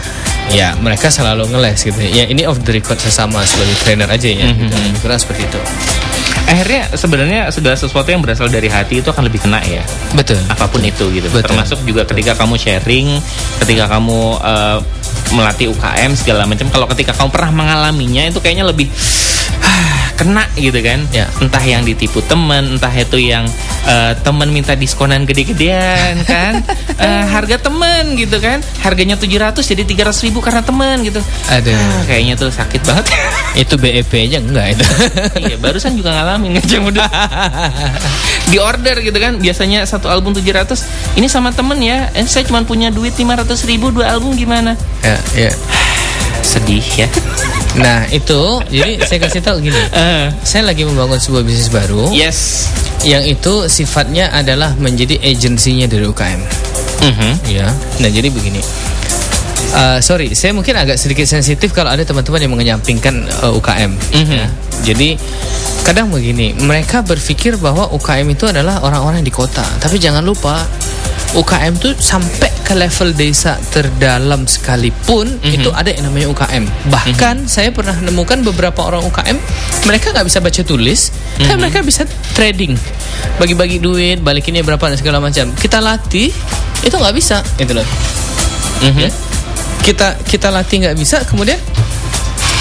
ya mereka selalu ngeles gitu. Ya ini off the record sesama sebagai trainer aja ya gitu. Mhm. Lebih kurang seperti itu. Akhirnya sebenarnya segala sesuatu yang berasal dari hati itu akan lebih kena ya. Betul. apa pun itu gitu. Betul. Termasuk juga ketika kamu sharing, ketika kamu eh, melatih UKM segala macam. Kalau ketika kamu pernah mengalaminya itu kayaknya lebih kena gitu kan. Ya. Entah yang ditipu teman, entah itu yang eh, teman minta diskonan gede-gedean kan. Eh, harga teman gitu kan. Harganya 700 jadi 300 ribu karena teman gitu. Ada. Ah, kayaknya tuh sakit banget. Itu BEP aja enggak itu. iya, barusan juga ngalamin ngajak udah di order gitu kan biasanya satu album 700 ini sama temen ya eh, saya cuma punya duit 500 ribu dua album gimana ya, ya. sedih ya Nah, itu jadi saya kasih tahu gini. Eh, Saya lagi membangun sebuah bisnis baru yes yang itu sifatnya adalah menjadi agensinya dari UKM. Mhm. Ya. Nah, jadi begini. Uh, sorry, saya mungkin agak sedikit sensitif kalau ada teman-teman yang mengenyampingkan uh, UKM. Mhm. ya. Jadi kadang begini, mereka berpikir bahwa UKM itu adalah orang-orang di kota, tapi jangan lupa UKM itu sampai ke level desa terdalam sekalipun Mhm. itu ada yang namanya UKM. Bahkan saya pernah menemukan beberapa orang UKM mereka nggak bisa baca tulis, Mhm. tapi mereka bisa trading, bagi-bagi duit, balikinnya berapa dan segala macam. Kita latih itu nggak bisa, itu loh Mhm. ya. kita kita latih nggak bisa kemudian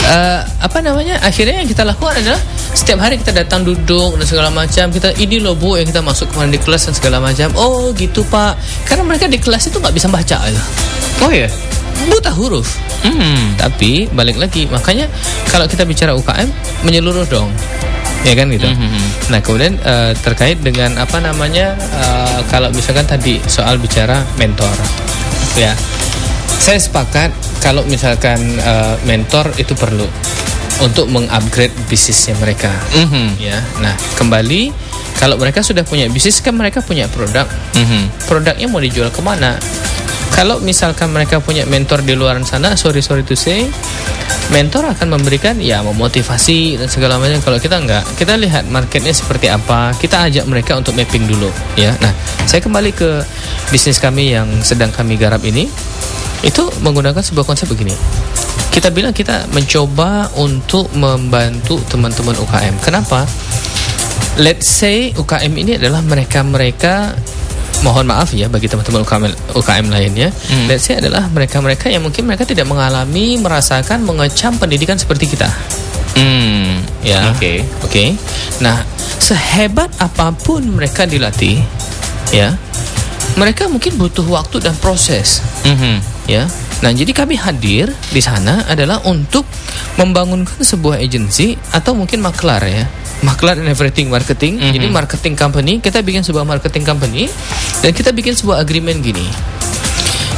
eh, apa namanya? Akhirnya yang kita lakukan adalah setiap hari kita datang duduk dan segala macam. Kita ini loh bu yang kita masuk kemarin di kelas dan segala macam. Oh gitu pak. Karena mereka di kelas itu nggak bisa baca gitu. oh ya buta huruf. Hmm. tapi balik lagi makanya kalau kita bicara UKM menyeluruh dong. Ya kan gitu? Mhm. nah kemudian eh, terkait dengan apa namanya eh, kalau misalkan tadi soal bicara mentor. Ya. Saya sepakat kalau misalkan eh, mentor itu perlu untuk mengupgrade bisnisnya mereka Mhm. ya nah kembali kalau mereka sudah punya bisnis kan mereka punya produk Mhm. produknya mau dijual ke mana Kalau misalkan mereka punya mentor di luar sana, sorry sorry to say, mentor akan memberikan ya memotivasi dan segala macam. Kalau kita enggak, kita lihat marketnya seperti apa, kita ajak mereka untuk mapping dulu, ya. Nah, saya kembali ke bisnis kami yang sedang kami garap ini, itu menggunakan sebuah konsep begini. Kita bilang kita mencoba untuk membantu teman-teman UKM. Kenapa? Let's say UKM ini adalah mereka-mereka mohon maaf ya bagi teman-teman UKM, UKM lainnya. Hmm. Let's say adalah mereka-mereka yang mungkin mereka tidak mengalami merasakan mengecam pendidikan seperti kita. Hmm. Ya. Oke. Oke. Nah, sehebat apa pun mereka dilatih, ya, mereka mungkin butuh waktu dan proses Mhm. Ya. Nah, jadi kami hadir di sana adalah untuk membangunkan sebuah agensi atau mungkin maklar ya. Maklar and everything marketing. Mhm. Jadi marketing company, kita bikin sebuah marketing company dan kita bikin sebuah agreement gini.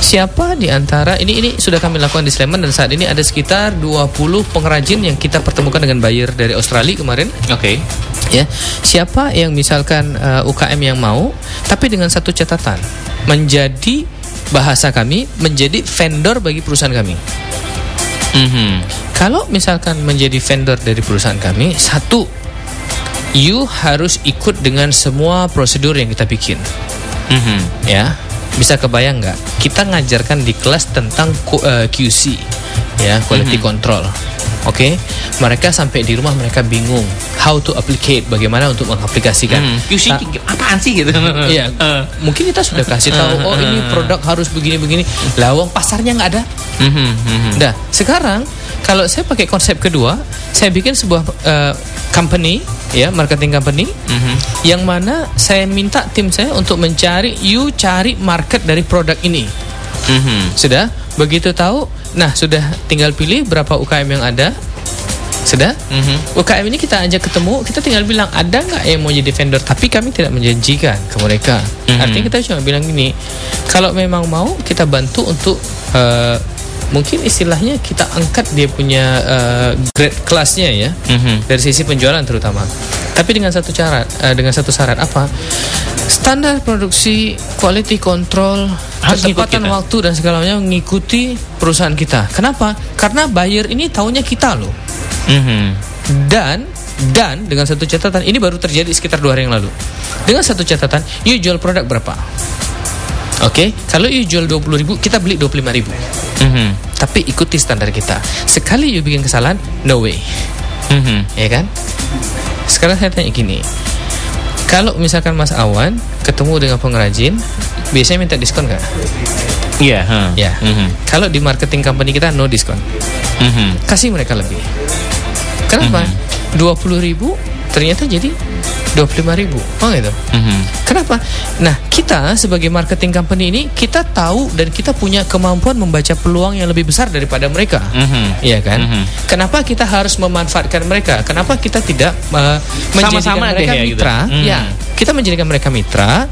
Siapa di antara ini ini sudah kami lakukan di Sleman dan saat ini ada sekitar 20 pengrajin yang kita pertemukan dengan buyer dari Australia kemarin Oke. ya siapa yang misalkan uh, UKM yang mau tapi dengan satu catatan menjadi bahasa kami menjadi vendor bagi perusahaan kami. Mhm. kalau misalkan menjadi vendor dari perusahaan kami satu you harus ikut dengan semua prosedur yang kita bikin. Mhm. ya bisa kebayang nggak? Kita ngajarkan di kelas tentang eh, QC ya quality control oke mereka sampai di rumah mereka bingung how to applicate bagaimana untuk mengaplikasikan Hmm. QC Ta- apaan sih gitu? Iya, Eh. mungkin kita sudah kasih tahu oh ini produk harus begini-begini. Lawang pasarnya nggak ada. Mhm, mhm. Nah, sekarang kalau saya pakai konsep kedua, saya bikin sebuah eh, company ya, marketing company Mhm. yang mana saya minta tim saya untuk mencari you cari market dari produk ini. Mhm. Sudah? Begitu tahu, nah sudah tinggal pilih berapa UKM yang ada. Sudah? Mhm. UKM ini kita ajak ketemu, kita tinggal bilang ada nggak yang mau jadi vendor, tapi kami tidak menjanjikan ke mereka. Mhm. Artinya kita cuma bilang gini, kalau memang mau kita bantu untuk eh, mungkin istilahnya kita angkat dia punya eh, grade kelasnya ya Mhm. dari sisi penjualan terutama. Tapi dengan satu syarat, eh, dengan satu syarat apa? Standar produksi, quality control, Harus ketepatan waktu dan segala macam mengikuti perusahaan kita. Kenapa? Karena buyer ini taunya kita loh. Mhm. Dan dan dengan satu catatan ini baru terjadi sekitar dua hari yang lalu. Dengan satu catatan, you jual produk berapa? Oke, kalau you jual 20.000 ribu, kita beli 25.000 ribu. Mhm. Tapi ikuti standar kita. Sekali you bikin kesalahan, no way. Mhm. Ya kan? Sekarang saya tanya gini. Kalau misalkan Mas Awan ketemu dengan pengrajin, biasanya minta diskon nggak? Iya, ha. Ya. Mhm. Kalau di marketing company kita no diskon. Mhm. kasih mereka lebih. Kenapa? 20 ribu ternyata jadi 25 ribu. Oh gitu. Mhm. Kenapa? Nah kita sebagai marketing company ini kita tahu dan kita punya kemampuan membaca peluang yang lebih besar daripada mereka. Mhm. Iya kan? Mhm. Kenapa kita harus memanfaatkan mereka? Kenapa kita tidak uh, menjadikan Sama-sama mereka deh ya gitu. mitra? Hmm. Ya, kita menjadikan mereka mitra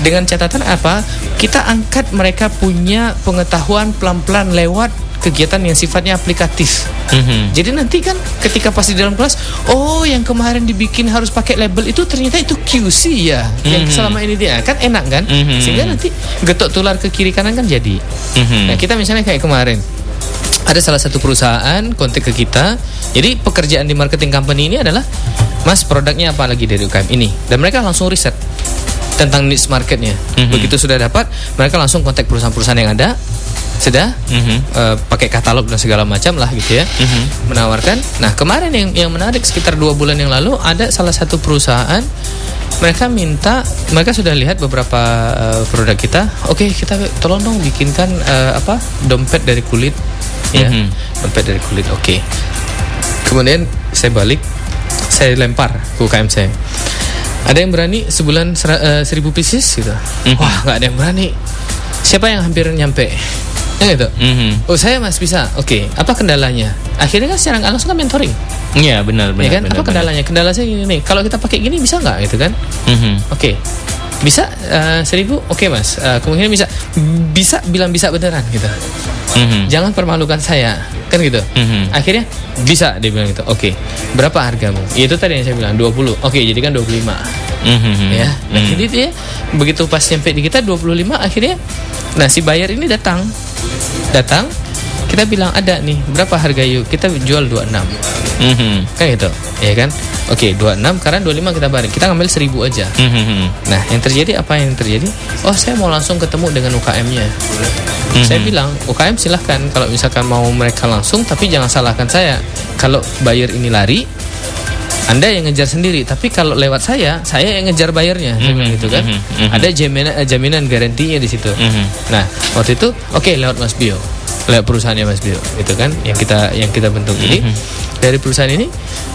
dengan catatan apa? Kita angkat mereka punya pengetahuan pelan-pelan lewat kegiatan yang sifatnya aplikatif. Mhm. Jadi nanti kan ketika pas di dalam kelas, oh yang kemarin dibikin harus pakai label itu ternyata itu QC ya, yang Mhm. selama ini dia kan enak kan? Mhm. Sehingga nanti getok tular ke kiri kanan kan jadi. Mhm. Nah kita misalnya kayak kemarin ada salah satu perusahaan kontak ke kita. Jadi pekerjaan di marketing company ini adalah Mas produknya apa lagi dari UKM ini dan mereka langsung riset tentang niche marketnya. Mhm. Begitu sudah dapat, mereka langsung kontak perusahaan-perusahaan yang ada. Sudah Mhm. eh, pakai katalog dan segala macam lah gitu ya Mhm. menawarkan. Nah kemarin yang yang menarik sekitar dua bulan yang lalu ada salah satu perusahaan mereka minta mereka sudah lihat beberapa eh, produk kita. Oke kita tolong dong bikinkan eh, apa dompet dari kulit ya Mhm. dompet dari kulit. Oke. Kemudian saya balik saya lempar ke UKM saya. Ada yang berani sebulan eh, seribu pieces gitu. Mhm. Wah nggak ada yang berani. Siapa yang hampir nyampe? Ya gitu. Mhm. Oh saya mas bisa, oke. Apa kendalanya? Akhirnya kan secara nggak langsung kan mentoring, Iya, benar benar. ya kan? benar, Apa benar. kendalanya? Kendala saya gini nih. Kalau kita pakai gini bisa nggak gitu kan? Mhm. Oke, bisa eh, seribu, oke mas. Eh, kemungkinan bisa, bisa bilang bisa beneran gitu. Mhm. Jangan permalukan saya, kan gitu. Mhm. Akhirnya bisa dia bilang gitu. Oke, berapa hargamu? Ya, itu tadi yang saya bilang 20. Oke, jadi kan 25 Mhm. ya. Nah, Mhm. jadi dia begitu pas nyampe di kita 25 akhirnya Nah si buyer ini datang, datang, kita bilang ada nih berapa harga yuk kita jual 26 Mhm. kan gitu, ya kan? Oke 26 karena 25 kita balik, kita ngambil 1000 aja. Mhm. Nah yang terjadi apa yang terjadi? Oh saya mau langsung ketemu dengan UKM-nya. Saya bilang UKM silahkan kalau misalkan mau mereka langsung, tapi jangan salahkan saya. Kalau buyer ini lari, anda yang ngejar sendiri, tapi kalau lewat saya, saya yang ngejar bayarnya, Saya bilang gitu kan. mhm, mhm. Ada jaminan eh, jaminan garantinya di situ. Mhm. Nah, waktu itu oke lewat Mas Bio. Lewat perusahaannya Mas Bio, itu kan yang kita yang kita bentuk. Jadi dari perusahaan ini,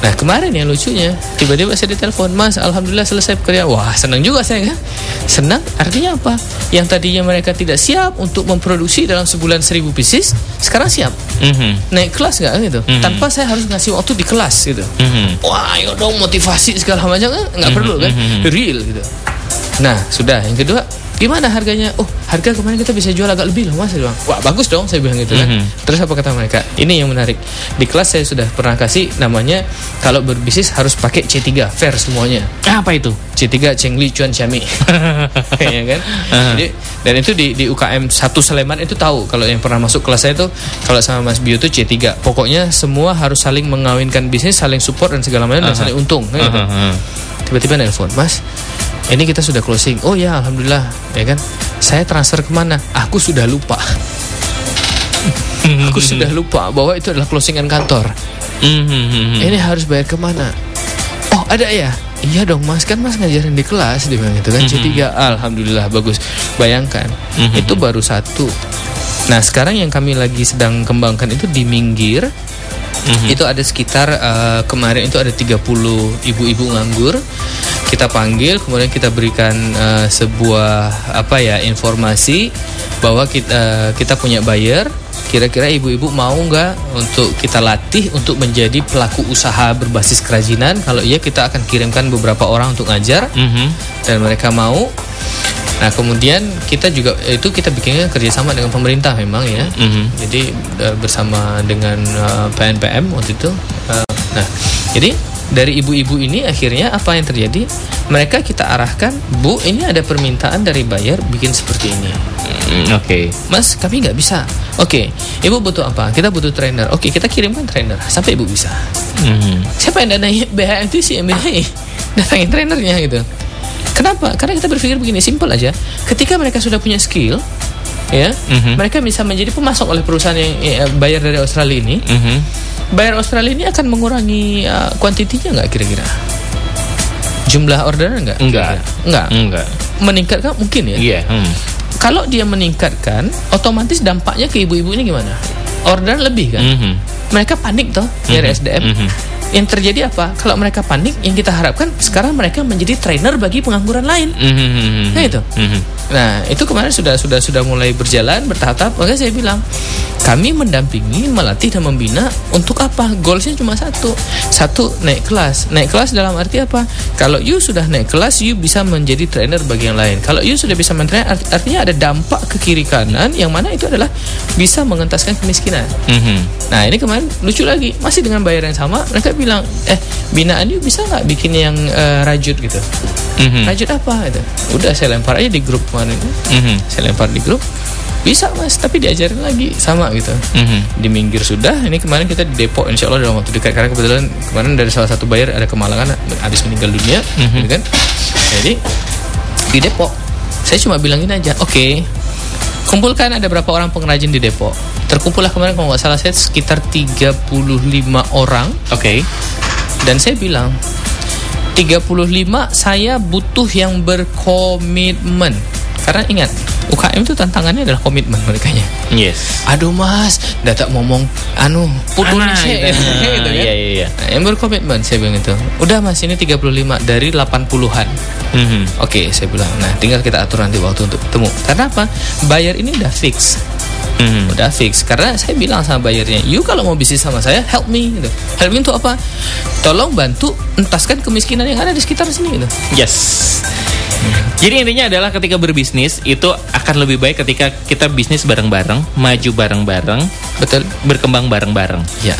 nah kemarin yang lucunya tiba-tiba saya ditelepon, Mas, alhamdulillah selesai pekerjaan. Wah, senang juga saya kan. Senang artinya apa? Yang tadinya mereka tidak siap untuk memproduksi dalam sebulan 1000 pieces, sekarang siap. Mhm. Naik kelas nggak gitu? Tanpa saya harus ngasih waktu di kelas gitu. Mhm. Wah, ayo dong motivasi segala macam kan nggak perlu kan, real gitu. Nah, sudah yang kedua, gimana harganya? Oh, harga kemarin kita bisa jual agak lebih loh mas. Saya bilang, wah bagus dong, saya bilang gitu kan. Terus apa kata mereka? Ini yang menarik. Di kelas saya sudah pernah kasih namanya kalau berbisnis harus pakai C3, fair semuanya. Apa itu? C3 Cheng Li Chuan Xiaomi ya kan jadi dan itu di, di UKM satu Sleman itu tahu kalau yang pernah masuk kelas saya itu kalau sama Mas Bio itu C3 pokoknya semua harus saling mengawinkan bisnis saling support dan segala macam dan saling untung kan gitu. Mhm. tiba-tiba nelpon Mas ini kita sudah closing. Oh ya Alhamdulillah ya kan? Saya transfer ke mana? Aku sudah lupa. Aku sudah lupa bahwa itu adalah closingan kantor. Mhm. ini harus bayar ke mana? Oh ada ya? Iya dong mas. Kan mas ngajarin di kelas dia bilang gitu kan? C3 Alhamdulillah bagus. Bayangkan itu baru satu. Nah sekarang yang kami lagi sedang kembangkan itu di Minggir. Itu ada sekitar eh, kemarin itu ada 30 ibu-ibu nganggur Kita panggil kemudian kita berikan eh, sebuah apa ya informasi Bahwa kita, kita punya buyer Kira-kira ibu-ibu mau nggak untuk kita latih untuk menjadi pelaku usaha berbasis kerajinan? Kalau iya kita akan kirimkan beberapa orang untuk ngajar Mhm. dan mereka mau. Nah kemudian kita juga itu kita bikinnya kerjasama dengan pemerintah memang ya. Mhm. Jadi eh, bersama dengan eh, PNPM waktu itu. Eh, nah jadi dari ibu-ibu ini akhirnya apa yang terjadi? Mereka kita arahkan, bu ini ada permintaan dari buyer bikin seperti ini. Mm, Oke. Mas, kami nggak bisa. Oke, ibu butuh apa? Kita butuh trainer. Oke, kita kirimkan trainer sampai ibu bisa. Mhm. Siapa yang danai BHM itu si MBHI? Datangin trainernya gitu. Kenapa? Karena kita berpikir begini, simpel aja. Ketika mereka sudah punya skill, ya, Mhm. mereka bisa menjadi pemasok oleh perusahaan yang bayar dari Australia ini. Mhm. Bayar Australia ini akan mengurangi uh, kuantitinya nggak kira-kira? Jumlah orderan nggak? Enggak. Enggak. Enggak. Meningkatkan mungkin ya. Iya. Hmm. Kalau dia meningkatkan, otomatis dampaknya ke ibu-ibu ini gimana? Orderan lebih kan? Mhm. Mereka panik toh nyari SDM. Mhm. Yang terjadi apa? Kalau mereka panik, yang kita harapkan sekarang mereka menjadi trainer bagi pengangguran lain. Mhm. Nah itu. Mhm. Nah itu kemarin sudah sudah sudah mulai berjalan bertahap. Makanya saya bilang kami mendampingi, melatih dan membina untuk apa? Goalsnya cuma satu, satu naik kelas. Naik kelas dalam arti apa? Kalau you sudah naik kelas, you bisa menjadi trainer bagi yang lain. Kalau you sudah bisa mentrainer, art- artinya ada dampak ke kiri kanan yang mana itu adalah bisa mengentaskan kemiskinan. Mhm. Nah ini kemarin lucu lagi masih dengan bayar yang sama mereka bilang eh binaan you bisa nggak bikin yang eh, rajut gitu? Mhm. rajut apa? gitu. Udah saya lempar aja di grup kemarin. Mhm. saya lempar di grup. Bisa mas tapi diajarin lagi. Sama gitu. Mhm. di minggir sudah ini kemarin kita di Depok insya Allah dalam waktu dekat. Karena kebetulan kemarin dari salah satu bayar ada kemalangan habis meninggal dunia gitu kan. Jadi di Depok saya cuma bilangin aja oke kumpulkan ada berapa orang pengrajin di Depok terkumpullah kemarin kalau nggak salah saya sekitar 35 orang Oke. dan saya bilang 35 saya butuh yang berkomitmen karena ingat UKM itu tantangannya adalah komitmen mereka Yes. aduh mas datak ngomong anu putus Ana, sih gitu. gitu kan. Iya, iya, iya. Nah, yang berkomitmen saya bilang itu udah mas ini 35 dari 80-an Mhm. oke saya bilang nah tinggal kita atur nanti waktu untuk ketemu karena apa bayar ini udah fix Mhm. udah fix karena saya bilang sama bayarnya you kalau mau bisnis sama saya help me gitu help me untuk apa tolong bantu entaskan kemiskinan yang ada di sekitar sini gitu Yes. Jadi intinya adalah ketika berbisnis itu akan lebih baik ketika kita bisnis bareng-bareng, maju bareng-bareng, Betul. berkembang bareng-bareng. Ya.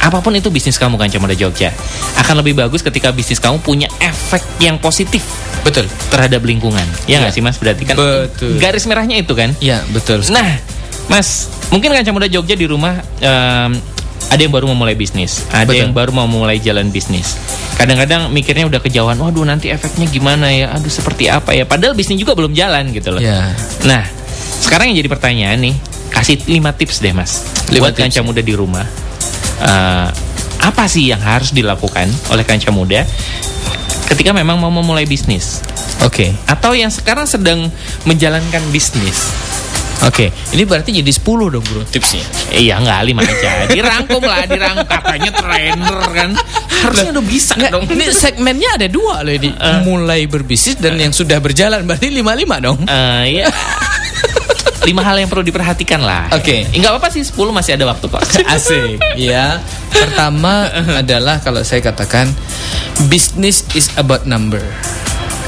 Apa pun itu bisnis kamu kan Muda Jogja akan lebih bagus ketika bisnis kamu punya efek yang positif Betul. terhadap lingkungan. Ya nggak Ya. sih Mas? Berarti kan Betul. garis merahnya itu kan. Ya, betul. Nah, Mas, mungkin kan Muda Jogja di rumah em, ada yang baru memulai bisnis, ada Betul. yang baru mau mulai jalan bisnis. Kadang-kadang mikirnya udah kejauhan, waduh nanti efeknya gimana ya, aduh seperti apa ya. Padahal bisnis juga belum jalan gitu loh. Ya. Nah, sekarang yang jadi pertanyaan nih, kasih 5 tips deh mas, Lima buat tips. muda di rumah. Eh, apa sih yang harus dilakukan oleh kanca muda ketika memang mau memulai bisnis? Oke. Atau yang sekarang sedang menjalankan bisnis? Oke, ini berarti jadi 10 dong bro tipsnya. Iya nggak lima aja, dirangkum lah, dirangkum katanya trainer kan, harusnya udah bisa Nggak, dong. ini segmennya ada dua loh ini. Mulai berbisnis dan yang sudah berjalan berarti lima-lima dong. Eh, ya. lima hal yang perlu diperhatikan lah. Oke. Eh, nggak apa-apa sih, 10 masih ada waktu kok. Asik. ya. Pertama adalah kalau saya katakan business is about number.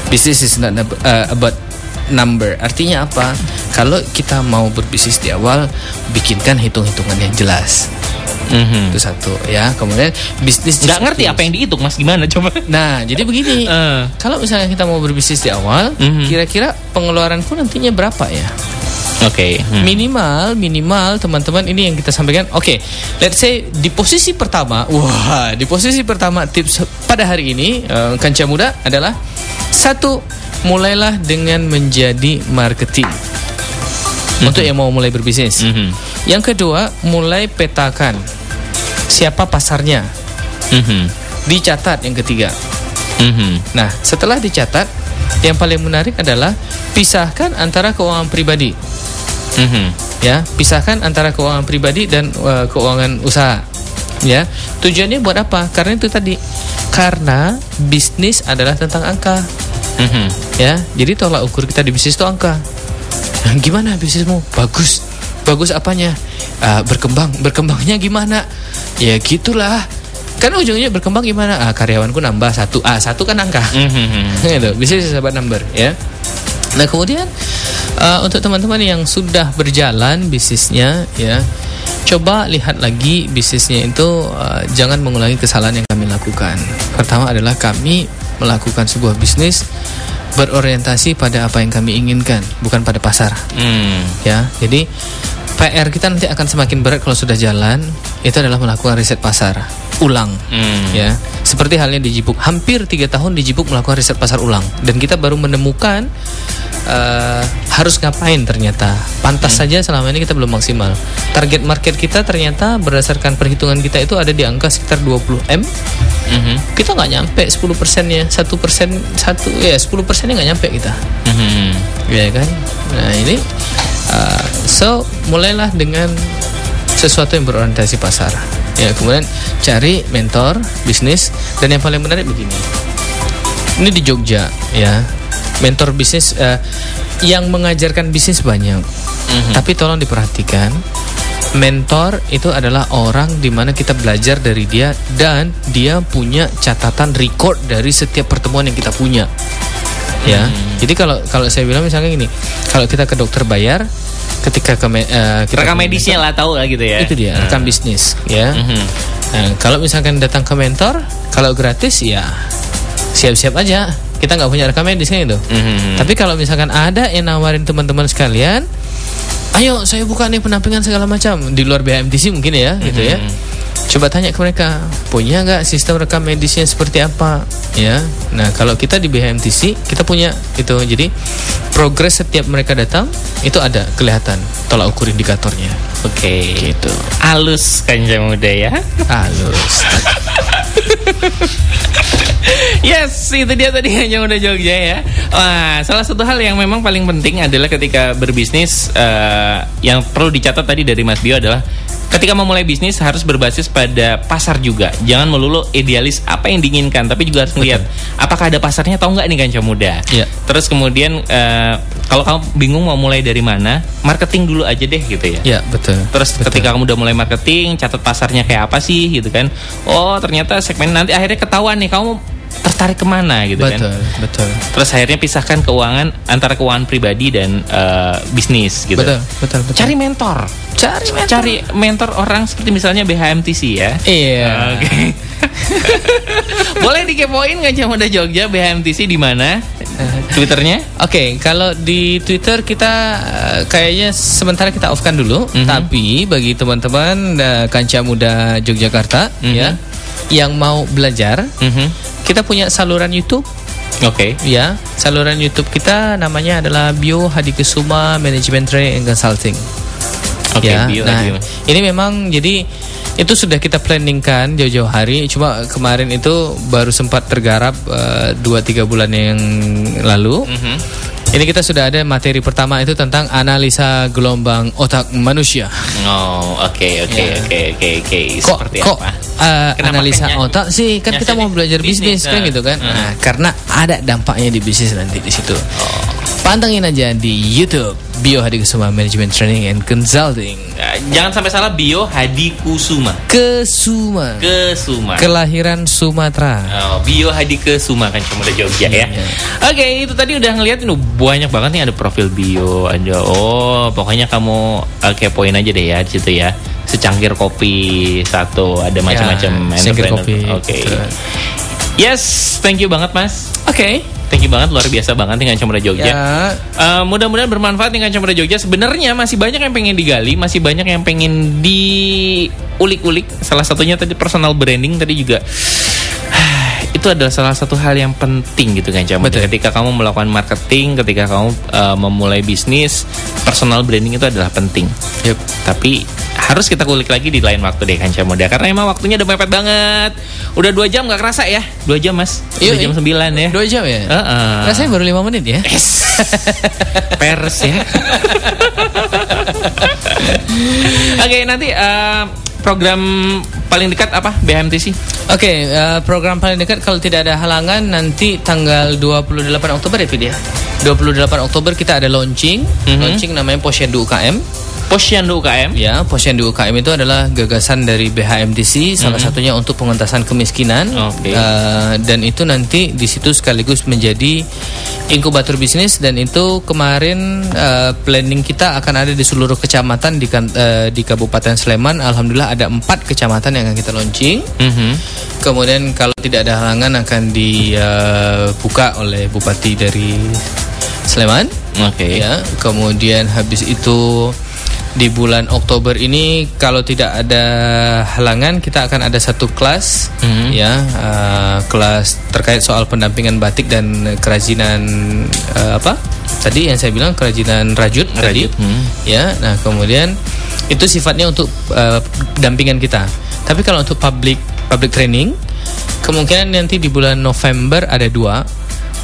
Business is not uh, about number. Artinya apa? Kalau kita mau berbisnis di awal, bikinkan hitung-hitungan yang jelas. Mhm. Itu satu ya. Kemudian bisnis Nggak ngerti apa yang dihitung mas gimana coba? Nah, jadi begini. Eh. Kalau misalnya kita mau berbisnis di awal, Mhm. kira-kira pengeluaranku nantinya berapa ya? Oke. hmm. Minimal, minimal teman-teman ini yang kita sampaikan. Oke, let's say di posisi pertama, wah, di posisi pertama tips pada hari ini eh, kanca muda adalah satu, mulailah dengan menjadi marketing untuk yang mau mulai berbisnis. Mhm. Yang kedua, mulai petakan siapa pasarnya, Mhm. dicatat yang ketiga. Mhm. Nah, setelah dicatat, yang paling menarik adalah pisahkan antara keuangan pribadi. Mhm. ya pisahkan antara keuangan pribadi dan uh, keuangan usaha ya tujuannya buat apa? Karena itu tadi. Karena bisnis adalah tentang angka. Mhm. ya jadi tolak ukur kita di bisnis itu angka. Nah, gimana bisnismu? Bagus. Bagus apanya? Ah, berkembang. Berkembangnya gimana? Ya gitulah. Kan ujungnya berkembang gimana? Ah, karyawanku nambah satu. Ah satu kan angka. Mhm. gitu. Bisnis is about number ya. Nah kemudian uh, untuk teman-teman yang sudah berjalan bisnisnya ya coba lihat lagi bisnisnya itu uh, jangan mengulangi kesalahan yang kami lakukan pertama adalah kami melakukan sebuah bisnis berorientasi pada apa yang kami inginkan bukan pada pasar Hmm. ya jadi PR kita nanti akan semakin berat kalau sudah jalan. Itu adalah melakukan riset pasar ulang. Hmm. ya. Seperti halnya di Jibuk hampir tiga tahun di Jibuk melakukan riset pasar ulang. Dan kita baru menemukan eh, harus ngapain ternyata. Pantas saja selama ini kita belum maksimal. Target market kita ternyata berdasarkan perhitungan kita itu ada di angka sekitar 20 m. Mhm. kita nggak nyampe 10 persennya. Satu persen satu ya 10 persennya nggak nyampe kita. Mhm. ya kan? Nah ini uh, so mulailah dengan sesuatu yang berorientasi pasar. Ya kemudian cari mentor bisnis dan yang paling menarik begini. Ini di Jogja ya. Mentor bisnis uh, yang mengajarkan bisnis banyak. Tapi tolong diperhatikan mentor itu adalah orang di mana kita belajar dari dia dan dia punya catatan record dari setiap pertemuan yang kita punya ya. Jadi kalau kalau saya bilang misalnya gini kalau kita ke dokter bayar ketika ke me- eh, kita Rekam ke medisnya lah tahu lah gitu ya. itu dia rekam bisnis ya. Mhm. Nah, kalau misalkan datang ke mentor kalau gratis ya siap-siap aja. Kita nggak punya rekam medis kan itu Mhm. tapi kalau misalkan ada yang nawarin teman-teman sekalian ayo saya buka nih penampingan segala macam. Di luar BMTC mungkin ya gitu ya coba tanya ke mereka punya nggak sistem rekam medisnya seperti apa? Ya. Nah kalau kita di BMTC kita punya itu. Jadi progres setiap mereka datang itu ada kelihatan. Tolak ukur indikatornya. Oke. gitu. Halus kanca muda ya. halus. Yes, itu dia tadi hanya udah Jogja ya. Wah, salah satu hal yang memang paling penting adalah ketika berbisnis eh, yang perlu dicatat tadi dari Mas Bio adalah ketika memulai bisnis harus berbasis pada pasar juga. Jangan melulu idealis apa yang diinginkan, tapi juga harus melihat apakah ada pasarnya atau enggak nih kanca muda. Iya. Terus kemudian eh, kalau kamu bingung mau mulai dari mana, marketing dulu aja deh gitu ya. ya betul Terus ketika kamu udah mulai marketing, catat pasarnya kayak apa sih gitu kan? Oh ternyata segmen nanti akhirnya ketahuan nih kamu tertarik ke mana gitu kan. betul, betul. Terus akhirnya pisahkan keuangan antara keuangan pribadi dan eh, bisnis gitu. Betul, betul, betul. Cari mentor. Cari mentor. Cari mentor orang seperti misalnya BHMTC ya. Iya. Oke. Boleh dikepoin nggak Muda Jogja BHMTC di mana? Twitternya? Oke, kalau di Twitter kita eh, kayaknya sementara kita offkan dulu. Mhm. Tapi bagi teman-teman uh, kanca muda Yogyakarta Mhm. ya yang mau belajar, Mhm. Kita punya saluran YouTube Oke. ya. Saluran YouTube kita namanya adalah Bio Hadikesuma Management Training and Consulting. Oke, ya. bio nah, bio. ini memang jadi itu sudah kita planningkan jauh-jauh hari. Cuma kemarin itu baru sempat tergarap eh, dua tiga bulan yang lalu. Mhm. Ini kita sudah ada materi pertama itu tentang analisa gelombang otak manusia. Oh, oke oke Ya. oke oke oke. Kok Seperti kok apa? eh, Kenapa analisa pengen otak sih kan kita mau belajar bisnis, bisnis, kan nah. gitu kan. Hmm. Nah, karena ada dampaknya di bisnis nanti di situ. Pantengin aja di YouTube Bio Hadikesuma Management Training and Consulting. Ya, Jangan sampai salah bio Hadi Kusuma. Kesuma. Kesuma. Kelahiran Sumatera. Oh, bio Hadi Kesuma kan cuma udah Jogja ya. Iya. Oke, itu tadi udah ngeliat ini banyak banget nih ada profil bio, ada oh pokoknya kamu uh, kepoin aja deh ya di situ ya. Secangkir kopi satu, ada macam-macam Ya, kopi, Oke. betul. Yes, thank you banget Mas. Oke. Thank you banget luar biasa banget dengan Cemara Jogja. Ya. Eh, mudah-mudahan bermanfaat dengan Cemara Jogja. Sebenarnya masih banyak yang pengen digali, masih banyak yang pengen diulik-ulik. Salah satunya tadi personal branding tadi juga. Itu adalah salah satu hal yang penting gitu kan Cemara. Betul. Ketika kamu melakukan marketing, ketika kamu eh, memulai bisnis, personal branding itu adalah penting. Yep. Tapi harus kita kulik lagi di lain waktu deh Kanca Muda Karena emang waktunya udah mepet banget Udah dua jam gak kerasa ya Dua jam mas Iya, Dua jam iya. sembilan ya Dua jam ya? Heeh. Rasanya baru lima menit ya? Yes. Pers ya. Oke, nanti eh, program paling dekat apa? BHMTC. Oke, eh, program paling dekat kalau tidak ada halangan nanti tanggal 28 Oktober ya Pid ya? 28 Oktober kita ada launching, Mhm. launching namanya Posyandu UKM. Posyandu UKM. Ya, Posyandu UKM itu adalah gagasan dari BHMTC, salah satunya untuk pengentasan kemiskinan. Mhm. Oke. Eh, dan itu nanti di situ sekaligus menjadi inkubator bisnis dan itu kemarin eh, planning kita akan ada di seluruh kecamatan di eh, di Kabupaten Sleman. Alhamdulillah ada empat kecamatan yang akan kita launching. Mhm. Kemudian kalau tidak ada halangan akan dibuka oleh bupati dari Sleman. Oke. Ya, kemudian habis itu di bulan Oktober ini kalau tidak ada halangan kita akan ada satu kelas Mhm. ya eh, kelas terkait soal pendampingan batik dan kerajinan eh, apa tadi yang saya bilang kerajinan rajut, tadi Rajut, hmm. ya nah kemudian itu sifatnya untuk eh, dampingan kita tapi kalau untuk public public training kemungkinan nanti di bulan November ada dua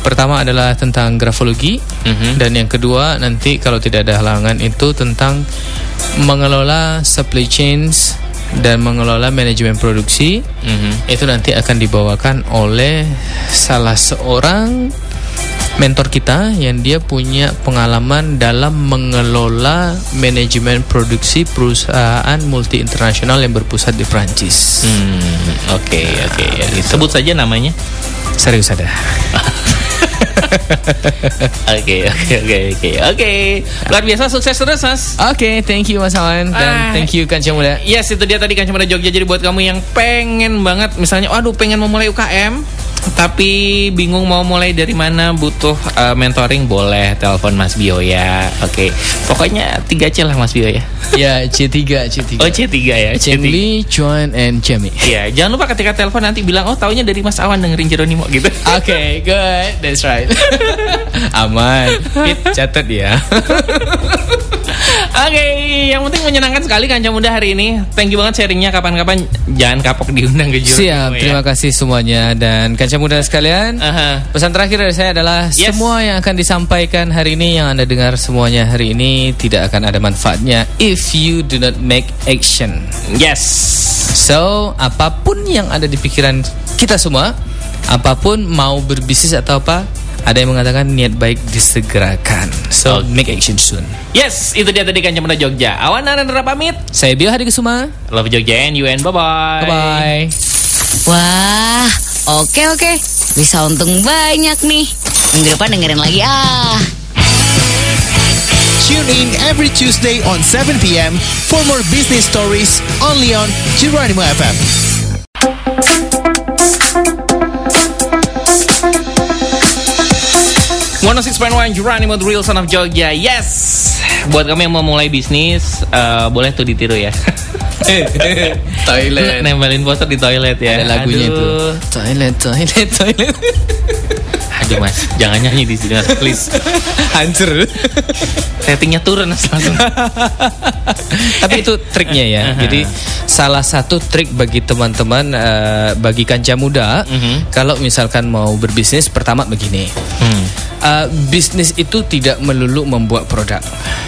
pertama adalah tentang grafologi Mhm. dan yang kedua nanti kalau tidak ada halangan itu tentang mengelola supply chains dan mengelola manajemen produksi Mhm. itu nanti akan dibawakan oleh salah seorang mentor kita yang dia punya pengalaman dalam mengelola manajemen produksi perusahaan multi internasional yang berpusat di Prancis. Hmm, Oke, oke. Sebut saja namanya. Serius ada. Oke, oke, oke, oke. Oke. Luar biasa sukses terus, Mas. Oke, thank you Mas Awan dan Ah. thank you Kanca Muda. Yes, itu dia tadi kan cuma Jogja. Jadi buat kamu yang pengen banget, misalnya, waduh pengen memulai UKM, tapi bingung mau mulai dari mana, butuh uh, mentoring, boleh telepon Mas Bio ya. Oke, pokoknya 3C lah Mas Bio ya. Ya, C3, C3. Oh C3 ya, Cheng C3. Li, Chuan, and Chemi. Iya, jangan lupa ketika telepon nanti bilang, oh taunya dari Mas Awan dengerin Jeronimo gitu. Oke, good. That's right. Aman. Catat ya. Oke, yang penting menyenangkan sekali Kanca Muda hari ini. Thank you banget sharingnya. Kapan-kapan jangan kapok diundang ke Jeronimo Siap, ya. terima kasih semuanya dan Kanca Muda sekalian. Aha. Pesan terakhir dari saya adalah Yes. semua yang akan disampaikan hari ini yang Anda dengar semuanya hari ini tidak akan ada manfaatnya if you do not make action. Yes. So, apa pun yang ada di pikiran kita semua, apa pun mau berbisnis atau apa, ada yang mengatakan niat baik disegerakan. So, Oke. make action soon. Yes, itu dia tadi Muda Jogja. Awan Narendra pamit. Saya Bio Hadi Kusuma. Love Jogja and you and bye-bye. Bye bye. Wah, oke oke. Bisa untung banyak nih. Minggu depan dengerin lagi ah. Tune in every Tuesday on 7 p.m. for more business stories only on Geronimo FM. One Six Point One Geronimo The Real Son of Jogja Yes Buat kamu yang mau mulai bisnis eh, Boleh tuh ditiru ya Toilet. Nempelin poster di toilet ya Ada lagunya Aduh. tuh. Toilet, toilet, toilet. Aduh mas Jangan nyanyi di sini mas Please Hancur. Ratingnya turun mas langsung Tapi itu triknya ya. Jadi salah satu trik bagi teman-teman eh, bagi kanca muda Mhm. kalau misalkan mau berbisnis pertama begini. Hmm. Eh, bisnis itu tidak melulu membuat produk.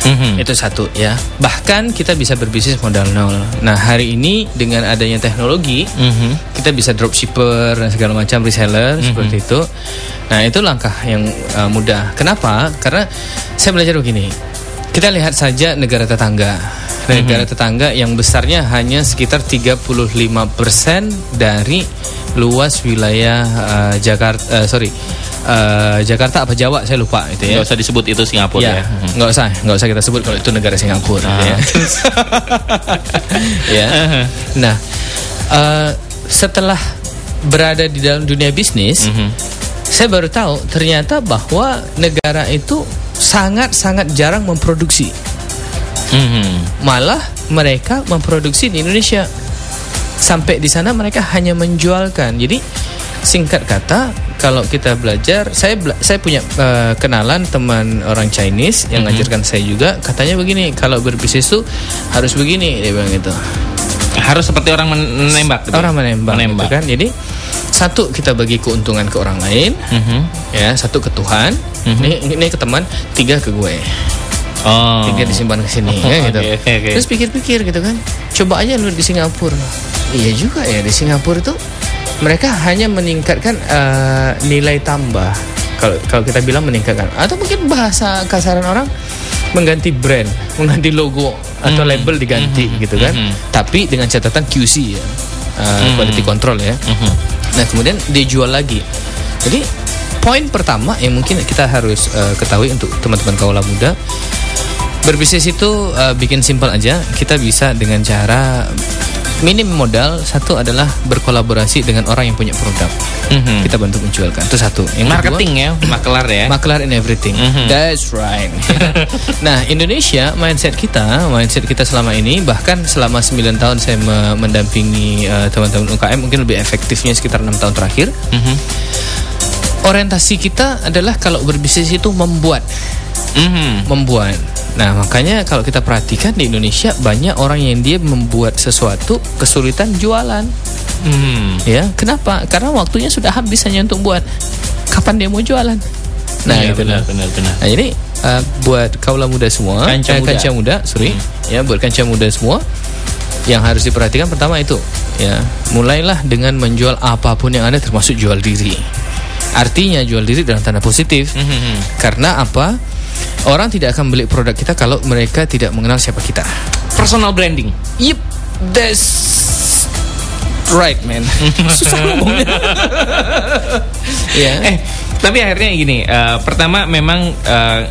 Mhm. Itu satu ya. Bahkan kita bisa berbisnis modal nol. Nah, hari ini dengan adanya teknologi Mhm. kita bisa dropshipper dan segala macam reseller seperti itu. Nah, itu langkah yang uh, mudah. Kenapa? Karena saya belajar begini. Kita lihat saja negara tetangga. Negara tetangga yang besarnya hanya sekitar 35% dari luas wilayah uh, Jakarta uh, sorry. uh, Jakarta apa Jawa saya lupa itu ya. Gak usah disebut itu Singapura ya, Ya, nggak usah, nggak usah kita sebut kalau itu negara Singapura. gitu ya. ya. Nah, eh, setelah berada di dalam dunia bisnis, saya baru tahu ternyata bahwa negara itu sangat-sangat jarang memproduksi. Mhm. Malah mereka memproduksi di Indonesia. Sampai di sana mereka hanya menjualkan. Jadi singkat kata, kalau kita belajar, saya bela- saya punya eh, kenalan teman orang Chinese yang ngajarkan saya juga. Katanya begini, kalau berbisnis tuh harus begini, dia bilang gitu. Harus seperti orang men- menembak gitu? Orang menembak, Menembak gitu kan. Jadi satu kita bagi keuntungan ke orang lain, Mhm. ya satu ke Tuhan, ini ini ke teman, tiga ke gue. Oh tiga disimpan ke sini ya gitu. oke, oke, oke. Terus pikir-pikir gitu kan. Coba aja lu di Singapura. Iya juga ya di Singapura itu mereka hanya meningkatkan eh, nilai tambah. Kalau kalau kita bilang meningkatkan atau mungkin bahasa kasaran orang mengganti brand, mengganti logo atau Mhm. label diganti gitu kan. Mhm. Tapi dengan catatan QC ya. Mhm. quality control ya. Mhm. Nah kemudian dia jual lagi. Jadi poin pertama yang mungkin kita harus eh, ketahui untuk teman-teman kaula muda berbisnis itu eh, bikin simpel aja. Kita bisa dengan cara minim modal. Satu adalah berkolaborasi dengan orang yang punya produk. Mhm. Kita bantu menjualkan. Itu satu. Yang Marketing ya Makelar ya Kedua, makelar in everything. Mhm. That's right. nah, Indonesia mindset kita, mindset kita selama ini bahkan selama 9 tahun saya me- mendampingi eh, teman-teman UKM mungkin lebih efektifnya sekitar enam tahun terakhir. Mhm. Orientasi kita adalah kalau berbisnis itu membuat, Mhm. membuat. Nah, makanya kalau kita perhatikan di Indonesia banyak orang yang dia membuat sesuatu kesulitan jualan. Mhm. Ya, kenapa? Karena waktunya sudah habis hanya untuk buat. Kapan dia mau jualan? Nah, Iya, itu benar, benar, benar. Nah, jadi uh, buat kaula muda semua, Kanca eh, muda. kanca muda, sorry, ya buat kanca muda semua yang harus diperhatikan pertama itu, ya mulailah dengan menjual apa pun yang ada termasuk jual diri. Artinya jual diri dalam tanda positif. Mhm. Karena apa? Orang tidak akan beli produk kita kalau mereka tidak mengenal siapa kita. Personal branding Yep, that's right, man. Susah ngomongnya. ya. Eh, tapi akhirnya gini, eh, pertama memang eh,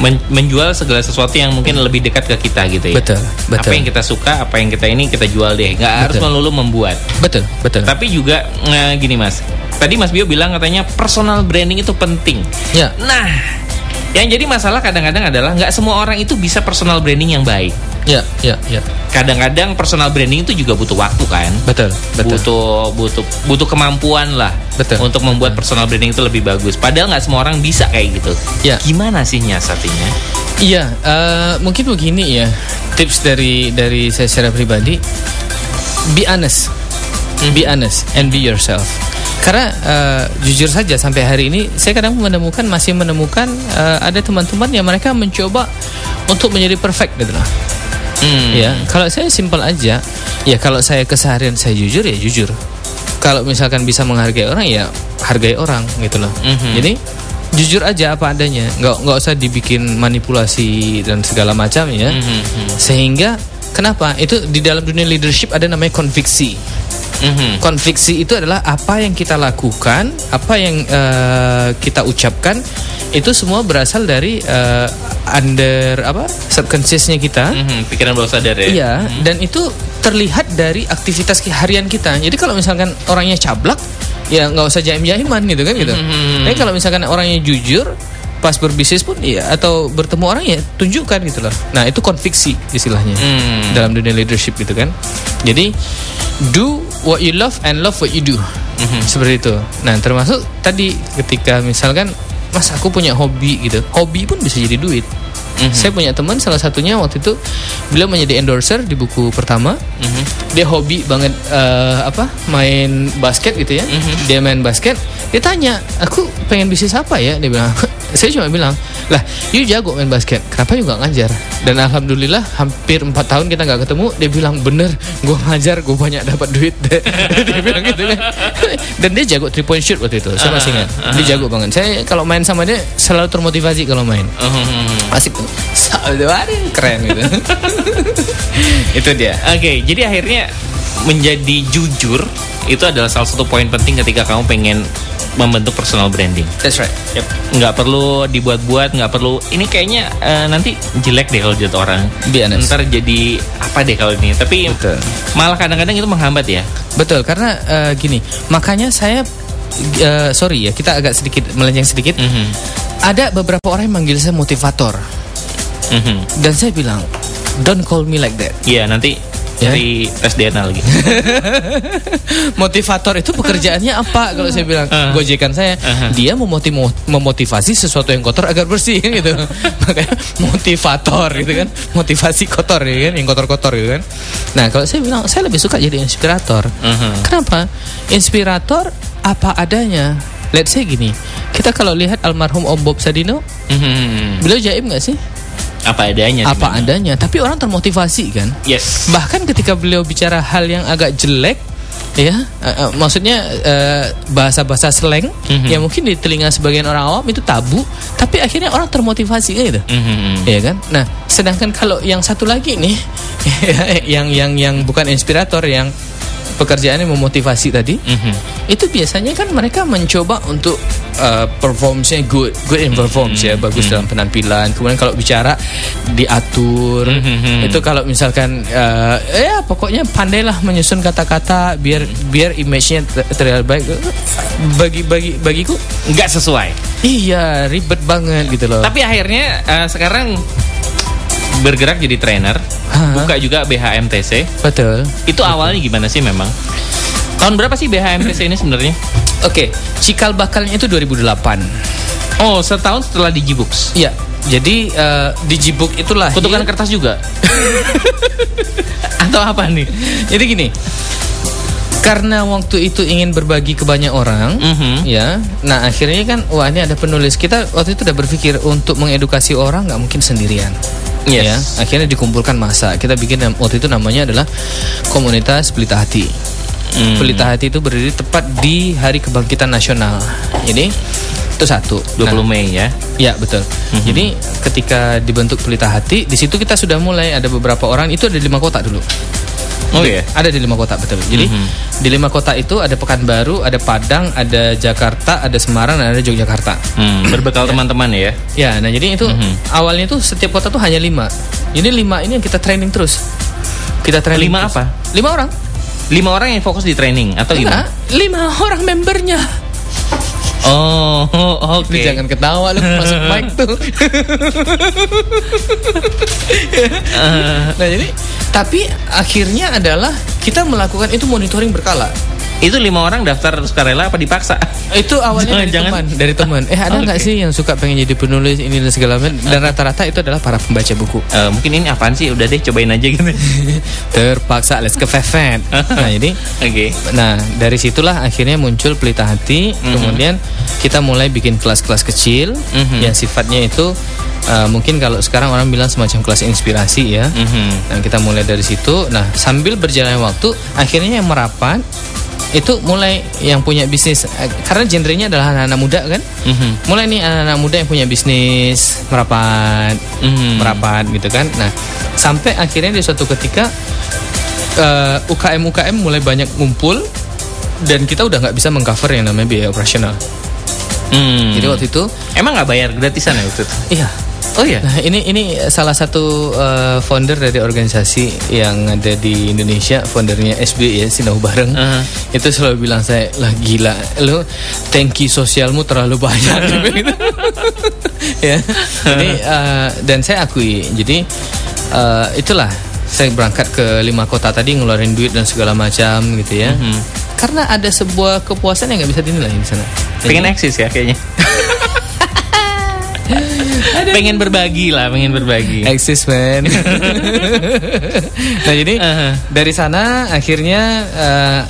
men- menjual segala sesuatu yang mungkin lebih dekat ke kita gitu ya. Betul, betul. Apa yang kita suka, apa yang kita ini kita jual deh. Nggak harus melulu membuat. betul, betul. Tapi juga eh, gini Mas. Tadi Mas Bio bilang katanya personal branding itu penting. Ya. Nah, yang jadi masalah kadang-kadang adalah nggak semua orang itu bisa personal branding yang baik. Ya, ya, ya. Kadang-kadang personal branding itu juga butuh waktu kan. Betul, betul. butuh butuh butuh kemampuan lah Betul. untuk membuat personal branding itu lebih bagus. Padahal nggak semua orang bisa kayak gitu. Ya. Gimana sih nyiasatinya? Iya, eh, mungkin begini ya. Tips dari dari saya secara pribadi, be honest, be honest and be yourself. Karena eh, jujur saja sampai hari ini saya kadang menemukan masih menemukan eh, ada teman-teman yang mereka mencoba untuk menjadi perfect gitu lah. Hmm. Ya, kalau saya simpel aja, ya kalau saya keseharian saya jujur ya jujur. Kalau misalkan bisa menghargai orang ya hargai orang gitu loh. Mhm. Jadi jujur aja apa adanya, nggak nggak usah dibikin manipulasi dan segala macam ya. Mhm. Sehingga kenapa? Itu di dalam dunia leadership ada namanya konviksi. Mhm. Konviksi itu adalah apa yang kita lakukan, apa yang eh, kita ucapkan itu semua berasal dari eh, under apa subconsciousnya kita. Mhm, pikiran bawah sadar ya. Iya, dan itu terlihat dari aktivitas harian kita. Jadi kalau misalkan orangnya cablak, ya nggak usah jaim-jaiman gitu kan gitu. Mhm. Tapi kalau misalkan orangnya jujur, pas berbisnis pun ya atau bertemu orang ya tunjukkan gitu loh. Nah itu konviksi istilahnya Hmm. dalam dunia leadership gitu kan. Jadi do what you love and love what you do. Mhm. Seperti itu. Nah termasuk tadi ketika misalkan Mas aku punya hobi gitu. Hobi pun bisa jadi duit. Mhm. Saya punya teman salah satunya waktu itu beliau menjadi endorser di buku pertama. Mhm. Dia hobi banget eh, apa main basket gitu ya. Mhm. Dia main basket. Dia tanya, aku pengen bisnis apa ya? Dia bilang, saya cuma bilang, lah, you jago main basket. Kenapa juga ngajar? Dan alhamdulillah hampir empat tahun kita nggak ketemu. Dia bilang bener, gue ngajar, gue banyak dapat duit. dia bilang gitu kan. Dan dia jago three point shoot waktu itu. Saya masih ingat. Dia jago banget. Saya kalau main sama dia selalu termotivasi kalau main Mhm. asik hari keren gitu itu dia Oke, jadi akhirnya menjadi jujur itu adalah salah satu poin penting ketika kamu pengen membentuk personal branding. that's right Yep. Nggak perlu dibuat-buat, nggak perlu. Ini kayaknya eh, nanti jelek deh kalau jadi orang. Ntar jadi apa deh kalau ini. Tapi Betul. malah kadang-kadang itu menghambat ya. betul karena eh, gini makanya saya eh, sorry ya kita agak sedikit melenceng sedikit Mhm. ada beberapa orang yang manggil saya motivator Mhm. dan saya bilang don't call me like that Iya nanti Ya. dari tes DNA lagi. motivator itu pekerjaannya apa kalau saya bilang Uh. gojekan saya Uh-huh. dia memoti- memotivasi sesuatu yang kotor agar bersih gitu makanya motivator gitu kan motivasi kotor ya kan yang kotor-kotor gitu kan nah kalau saya bilang saya lebih suka jadi inspirator Mhm. kenapa inspirator apa adanya let's say gini kita kalau lihat almarhum Om Bob Sadino Mhm. beliau jaim nggak sih Apa adanya. apa memang. adanya tapi orang termotivasi kan Yes. bahkan ketika beliau bicara hal yang agak jelek ya eh, eh, maksudnya eh, bahasa-bahasa slang Mhm. yang mungkin di telinga sebagian orang awam itu tabu tapi akhirnya orang termotivasi gitu Mhm. ya kan nah sedangkan kalau yang satu lagi nih yang yang yang bukan inspirator yang pekerjaannya memotivasi tadi Mhm. itu biasanya kan mereka mencoba untuk uh, performance-nya good good in performance ya bagus dalam penampilan. Kemudian kalau bicara diatur. Mhm. itu kalau misalkan uh, ya pokoknya pandailah menyusun kata-kata biar biar image-nya ter- terlihat baik. Bagi bagi bagiku Nggak sesuai. iya ribet banget gitu loh. Tapi akhirnya eh, sekarang bergerak jadi trainer, Hah? buka juga BHMTC. betul Itu awalnya gimana sih memang? Tahun berapa sih BHMTC ini sebenarnya? oke cikal bakalnya itu 2008 Oh, setahun setelah Digibooks. Iya jadi uh, Digibook itu lahir Kutukan kertas juga. Atau apa nih? Jadi gini, karena waktu itu ingin berbagi ke banyak orang, Mhm. ya. Nah akhirnya kan, wah ini ada penulis kita waktu itu udah berpikir untuk mengedukasi orang nggak mungkin sendirian. Yes. Ya, akhirnya dikumpulkan masa. Kita bikin waktu itu namanya adalah komunitas Pelita Hati. Hmm. Pelita Hati itu berdiri tepat di Hari Kebangkitan Nasional. Ini itu satu. 20 Nah, Mei ya. Ya betul. Mhm. Jadi ketika dibentuk Pelita Hati, di situ kita sudah mulai ada beberapa orang itu ada di lima kota dulu. Oh iya. Ada di lima kota betul. Jadi Mhm. di lima kota itu ada Pekanbaru, ada Padang, ada Jakarta, ada Semarang, dan ada Yogyakarta. Hmm, berbekal teman-teman ya. Ya, nah jadi itu Mhm. awalnya itu setiap kota tuh hanya lima. Jadi lima ini yang kita training terus. Kita training. Lima terus. apa? Lima orang. Lima orang yang fokus di training atau Enggak, gimana? lima orang membernya. Oh, oh, oke. Ini jangan ketawa lu masuk mic tuh. nah jadi tapi akhirnya adalah kita melakukan itu monitoring berkala. Itu lima orang daftar sukarela apa dipaksa? Itu awalnya dari Jangan-jangan. teman, dari teman. Eh ada nggak Oke. sih yang suka pengen jadi penulis ini dan segala macam? Dan rata-rata itu adalah para pembaca buku. Eh, mungkin ini apaan sih? Udah deh cobain aja gitu. Terpaksa let's ke Fefen. Nah jadi, Oke. nah dari situlah akhirnya muncul pelita hati. Kemudian kita mulai bikin kelas-kelas kecil Mhm. yang sifatnya itu eh, mungkin kalau sekarang orang bilang semacam kelas inspirasi ya. Mhm. Nah kita mulai dari situ. Nah sambil berjalannya waktu, akhirnya yang merapat itu mulai yang punya bisnis Eh, karena genrenya adalah anak-anak muda kan. Mhm. Mulai nih anak-anak muda yang punya bisnis merapat, Mhm. merapat gitu kan. Nah sampai akhirnya di suatu ketika eh, UKM UKM mulai banyak ngumpul dan kita udah nggak bisa mengcover yang namanya biaya operasional. Hmm. Jadi waktu itu Emang nggak bayar gratisan ya waktu itu? iya Oh iya. Nah ini ini salah satu eh, founder dari organisasi yang ada di Indonesia, foundernya SB ya Sinau Bareng. Uh-huh. Itu selalu bilang saya lah gila, lu tangki sosialmu terlalu banyak. gitu. ya. Jadi eh, dan saya akui, jadi eh, itulah saya berangkat ke lima kota tadi ngeluarin duit dan segala macam gitu ya. Karena ada sebuah kepuasan yang nggak bisa dinilai di sana. Pengen eksis ya kayaknya. pengen berbagi lah, pengen berbagi. Eksis man. nah jadi Uh-huh. dari sana akhirnya eh,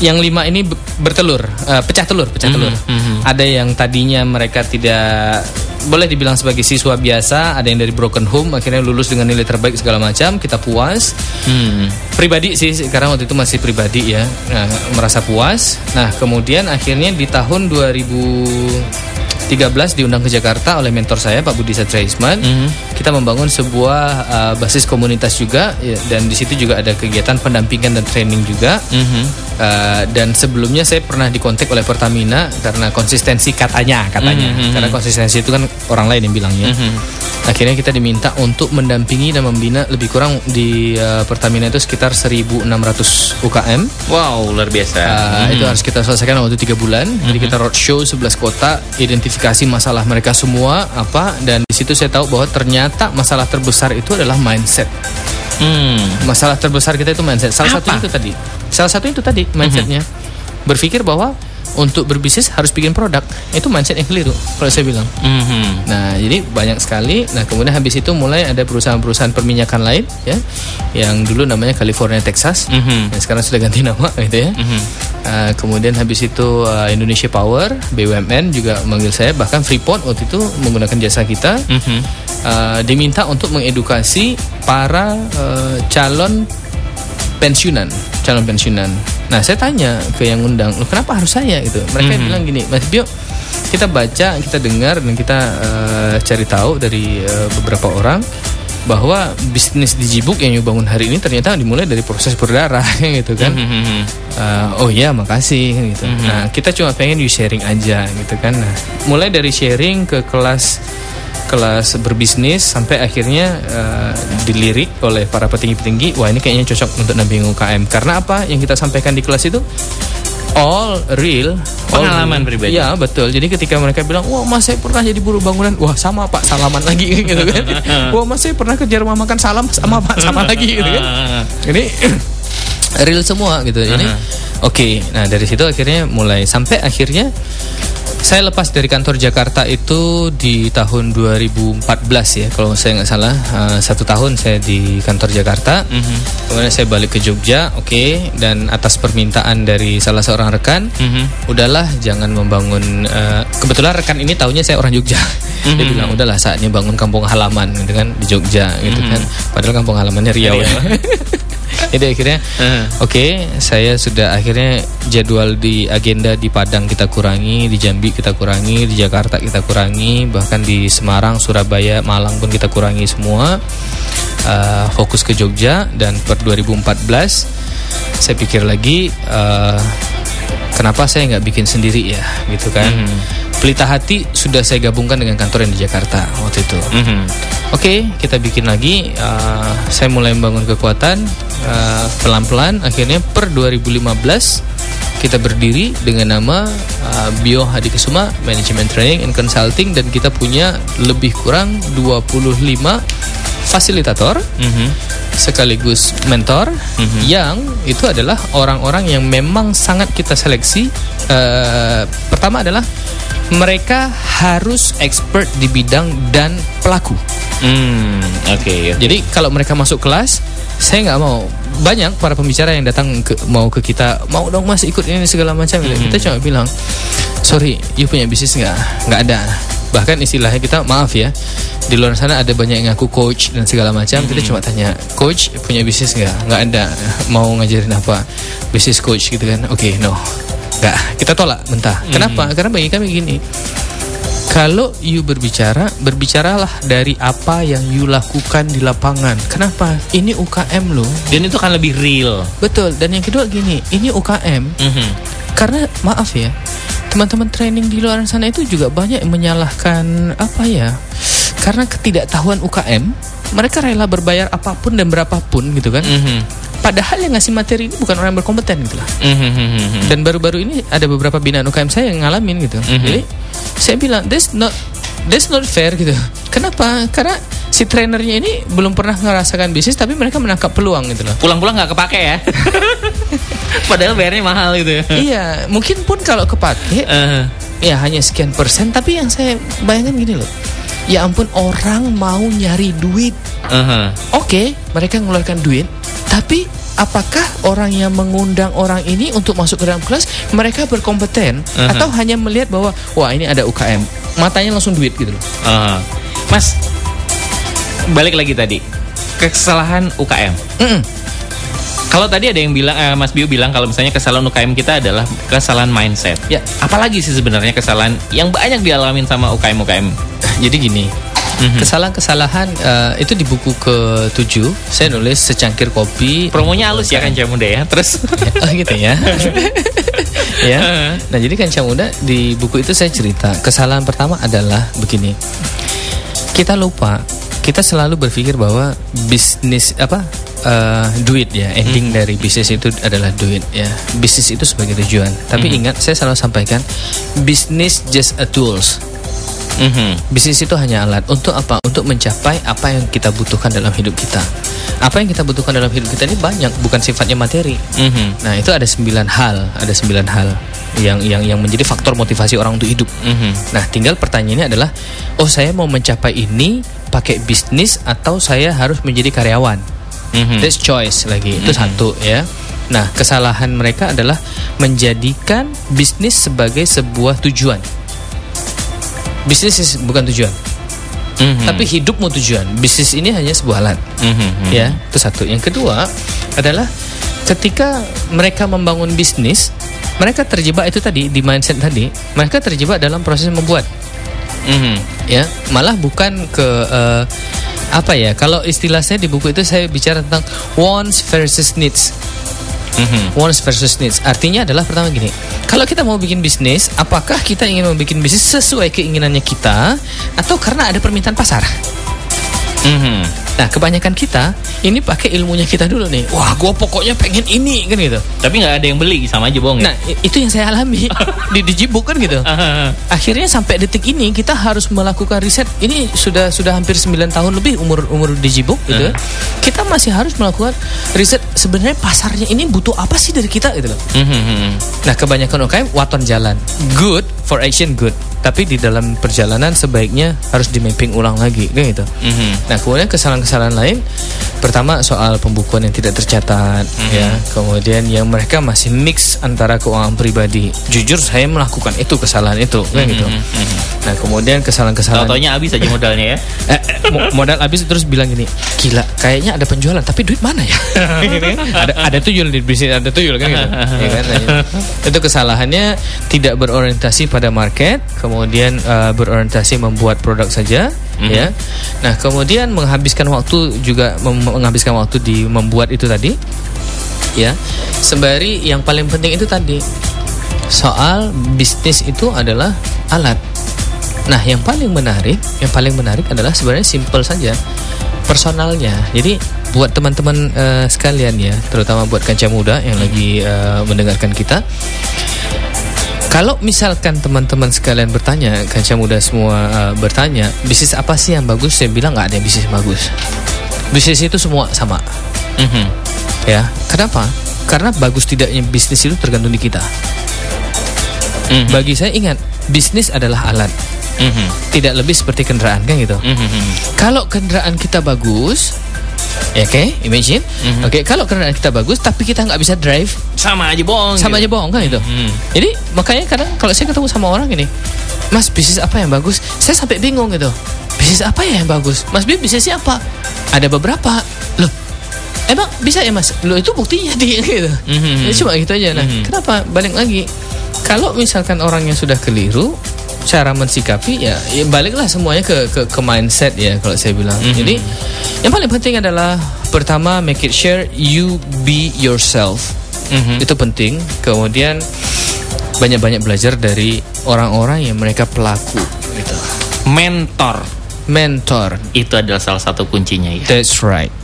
yang lima ini be- bertelur, eh, pecah telur, pecah telur. mhm. Ada yang tadinya mereka tidak boleh dibilang sebagai siswa biasa, ada yang dari broken home akhirnya lulus dengan nilai terbaik segala macam, kita puas. Hmm. Pribadi sih karena waktu itu masih pribadi ya, nah, merasa puas. Nah kemudian akhirnya di tahun 2013 diundang ke Jakarta oleh mentor saya Pak Budi Satria Isman. Kita membangun sebuah uh, basis komunitas juga ya, dan di situ juga ada kegiatan pendampingan dan training juga. Uh, dan sebelumnya saya pernah dikontak oleh Pertamina karena konsistensi katanya katanya Mhm, mhm. karena konsistensi itu kan orang lain yang bilangnya. Akhirnya kita diminta untuk mendampingi dan membina lebih kurang di uh, Pertamina itu sekitar 1.600 UKM. Wow, luar biasa. Uh, Itu harus kita selesaikan waktu tiga bulan. Jadi kita roadshow 11 kota, identifikasi masalah mereka semua apa, dan situ saya tahu bahwa ternyata masalah terbesar itu adalah mindset. Hmm. Masalah terbesar kita itu mindset. Salah Apa? satu itu tadi. Salah satu itu tadi mindsetnya. Berpikir bahwa untuk berbisnis harus bikin produk. Itu mindset yang keliru kalau saya bilang. Mhm. Nah, jadi banyak sekali. Nah, kemudian habis itu mulai ada perusahaan-perusahaan perminyakan lain, ya, yang dulu namanya California Texas, Mhm. yang sekarang sudah ganti nama, gitu ya. Uh, kemudian habis itu uh, Indonesia Power, BUMN juga memanggil saya, bahkan Freeport waktu itu menggunakan jasa kita, Mhm. uh, diminta untuk mengedukasi para uh, calon pensiunan, calon pensiunan. Nah, saya tanya ke yang undang, "Loh, kenapa harus saya gitu? Mereka bilang gini, Mas Bio, kita baca, kita dengar dan kita eh, cari tahu dari eh, beberapa orang bahwa bisnis di Jibuk yang you bangun hari ini ternyata dimulai dari proses berdarah gitu kan. Mhm. Eh, oh iya makasih gitu. Nah kita cuma pengen you sharing aja gitu kan. Nah mulai dari sharing ke kelas kelas berbisnis sampai akhirnya eh, dilirik oleh para petinggi-petinggi. Wah ini kayaknya cocok untuk namping UKM. Karena apa yang kita sampaikan di kelas itu all real, all Pengalaman real. pribadi. Iya betul. Jadi ketika mereka bilang, wah mas saya pernah jadi buruh bangunan, wah sama pak salaman lagi gitu kan. wah mas saya pernah kerja rumah makan salam sama pak sama lagi gitu kan. Ini real semua gitu. Ini oke. Nah dari situ akhirnya mulai sampai akhirnya saya lepas dari kantor Jakarta itu di tahun 2014 ya kalau saya nggak salah. Uh, satu tahun saya di kantor Jakarta. Kemudian saya balik ke Jogja oke. Dan atas permintaan dari salah seorang rekan udahlah jangan membangun uh, kebetulan rekan ini tahunya saya orang Jogja. Dia bilang udahlah saatnya bangun kampung halaman gitu kan di Jogja gitu kan. Padahal kampung halamannya Riau. Ya jadi akhirnya Eh. oke saya sudah akhirnya jadwal di agenda di Padang kita kurangi di Jambi kita kurangi di Jakarta kita kurangi bahkan di Semarang Surabaya Malang pun kita kurangi semua. Eh, fokus ke Jogja dan per 2014 saya pikir lagi eh, kenapa saya nggak bikin sendiri ya gitu kan Pelita Hati sudah saya gabungkan dengan kantor yang di Jakarta waktu itu Mhm. Oke, kita bikin lagi. Uh, saya mulai membangun kekuatan uh, pelan-pelan. Akhirnya per 2015 kita berdiri dengan nama uh, Bio Hadi Kesuma Management Training and Consulting dan kita punya lebih kurang 25 fasilitator Mhm. sekaligus mentor yang itu adalah orang-orang yang memang sangat kita seleksi. Eh, pertama adalah mereka harus expert di bidang dan pelaku. Hmm, oke. Jadi kalau mereka masuk kelas, saya nggak mau. Banyak para pembicara yang datang ke, mau ke kita, mau dong mas ikut ini segala macam. Kita cuma bilang, sorry, you punya bisnis nggak? Nggak ada. Bahkan istilahnya kita maaf ya, di luar sana ada banyak yang ngaku coach dan segala macam. Kita cuma tanya, coach punya bisnis nggak? Nggak ada. Mau ngajarin apa? Bisnis coach gitu kan? Oke, no. Nggak. Kita tolak mentah. Kenapa? Karena bagi kami gini Kalau you berbicara, berbicaralah dari apa yang you lakukan di lapangan. Kenapa? Ini UKM loh. Dan itu kan lebih real. Betul. Dan yang kedua gini, ini UKM. Mhm. Karena maaf ya, teman-teman training di luar sana itu juga banyak menyalahkan apa ya? Karena ketidaktahuan UKM, mereka rela berbayar apa pun dan berapapun gitu kan. Mhm. Padahal yang ngasih materi ini bukan orang yang berkompeten gitu lah. Mhm. Dan baru-baru ini ada beberapa binaan UKM saya yang ngalamin gitu. Mhm. Jadi saya bilang that's not that's not fair gitu. Kenapa? Karena si trainernya ini belum pernah ngerasakan bisnis tapi mereka menangkap peluang gitu loh. Pulang-pulang nggak kepake ya. Padahal bayarnya mahal gitu ya. iya, mungkin pun kalau kepake Eh, ya hanya sekian persen tapi yang saya bayangkan gini loh. Ya ampun orang mau nyari duit. eh. Oke, mereka mengeluarkan duit, tapi apakah orang yang mengundang orang ini untuk masuk ke dalam kelas mereka berkompeten Aha. atau hanya melihat bahwa wah ini ada UKM, matanya langsung duit gitu loh. Eh. Mas, balik lagi tadi kesalahan UKM. Mm-mm. Kalau tadi ada yang bilang, eh, Mas Biu bilang kalau misalnya kesalahan UKM kita adalah kesalahan mindset. Ya. Apalagi sih sebenarnya kesalahan yang banyak dialamin sama UKM UKM. Jadi gini, Mhm. kesalahan-kesalahan eh, itu di buku ke-7 saya nulis secangkir kopi. Promonya halus ya kan Muda ya. Terus oh gitu ya. ya. Nah, jadi kanca muda di buku itu saya cerita, kesalahan pertama adalah begini. Kita lupa, kita selalu berpikir bahwa bisnis apa? eh, duit ya, ending dari bisnis itu adalah duit ya. Bisnis itu sebagai tujuan. Tapi ingat, saya selalu sampaikan, bisnis just a tools. Mhm. Bisnis itu hanya alat untuk apa? Untuk mencapai apa yang kita butuhkan dalam hidup kita. Apa yang kita butuhkan dalam hidup kita ini banyak, bukan sifatnya materi. Mhm. Nah itu ada sembilan hal, ada sembilan hal yang yang yang menjadi faktor motivasi orang untuk hidup. Mhm. Nah tinggal pertanyaannya adalah, oh saya mau mencapai ini pakai bisnis atau saya harus menjadi karyawan? Mhm. That's choice lagi itu satu ya. Nah kesalahan mereka adalah menjadikan bisnis sebagai sebuah tujuan. Bisnis is- bukan tujuan, Mhm. tapi hidupmu tujuan. Bisnis ini hanya sebuah alat. Mhm. Ya, itu satu. Yang kedua adalah ketika mereka membangun bisnis, mereka terjebak itu tadi di mindset tadi. Mereka terjebak dalam proses membuat. Mhm. Ya, malah bukan ke eh, apa ya? Kalau istilah saya di buku itu saya bicara tentang wants versus needs. Mhm. Wants versus needs. Artinya adalah pertama gini. Kalau kita mau bikin bisnis, apakah kita ingin membuat bisnis sesuai keinginannya kita atau karena ada permintaan pasar? Mhm. Nah, kebanyakan kita ini pakai ilmunya kita dulu nih. Wah, gue pokoknya pengen ini kan gitu. Tapi nggak ada yang beli sama aja bohong. ya? Nah, itu yang saya alami di Digibuk kan gitu. Akhirnya sampai detik ini kita harus melakukan riset. Ini sudah sudah hampir 9 tahun lebih umur umur Digibuk gitu. Uh. Kita masih harus melakukan riset sebenarnya pasarnya ini butuh apa sih dari kita gitu loh. Mhm. Nah, kebanyakan UKM waton jalan. Good for action good. Tapi di dalam perjalanan sebaiknya harus di mapping ulang lagi kan gitu. Mhm. Nah kemudian kesalahan-kesalahan lain Pertama soal pembukuan yang tidak tercatat ya. Kemudian yang mereka masih mix antara keuangan pribadi. Jujur saya melakukan itu kesalahan itu kan gitu. Nah kemudian kesalahan-kesalahan Tau-taunya habis aja modalnya ya. eh, eh, mo- modal habis terus bilang gini Gila kayaknya ada penjualan tapi duit mana ya? Gitu kan? ada, ada tuyul di bisnis ada tuyul kan gitu. Ya kan? Nah, Itu kesalahannya tidak berorientasi pada market Kemudian eh, berorientasi membuat produk saja ya. Nah, kemudian menghabiskan waktu juga menghabiskan waktu di membuat itu tadi. Ya. Sembari yang paling penting itu tadi soal bisnis itu adalah alat. Nah, yang paling menarik, yang paling menarik adalah sebenarnya simple saja. Personalnya. Jadi buat teman-teman eh, sekalian ya, terutama buat kanca muda yang lagi eh, mendengarkan kita, kalau misalkan teman-teman sekalian bertanya, kanca muda semua uh, bertanya, bisnis apa sih yang bagus? Saya bilang nggak ada yang bisnis yang bagus. Bisnis itu semua sama, Mhm. ya. Kenapa? Karena bagus tidaknya bisnis itu tergantung di kita. Mhm. Bagi saya ingat, bisnis adalah alat, Mhm. tidak lebih seperti kendaraan kan gitu. Mhm. Kalau kendaraan kita bagus, ya oke, imagine, oke, kalau kendaraan kita bagus tapi kita nggak bisa drive, Sama aja bohong. sama aja gitu. bohong kan itu. Mhm. Jadi makanya kadang kalau saya ketemu sama orang ini, Mas bisnis apa yang bagus? Saya sampai bingung gitu. Bisnis apa ya yang bagus? Mas Bim bisnisnya apa? Ada beberapa. Loh, emang bisa ya Mas? Loh itu buktinya dia gitu. Mhm. Ya, cuma gitu aja. Nah, Mhm. kenapa? Balik lagi. Kalau misalkan orangnya sudah keliru, cara mensikapi ya, ya baliklah semuanya ke ke, ke mindset ya kalau saya bilang. Jadi yang paling penting adalah pertama make it sure you be yourself. Mhm. Itu penting. Kemudian banyak-banyak belajar dari orang-orang yang mereka pelaku gitu. Mentor Mentor. itu adalah salah satu kuncinya ya. That's right.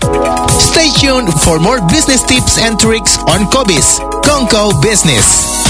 Stay tuned for more business tips and tricks on Kobis, Kongko Business.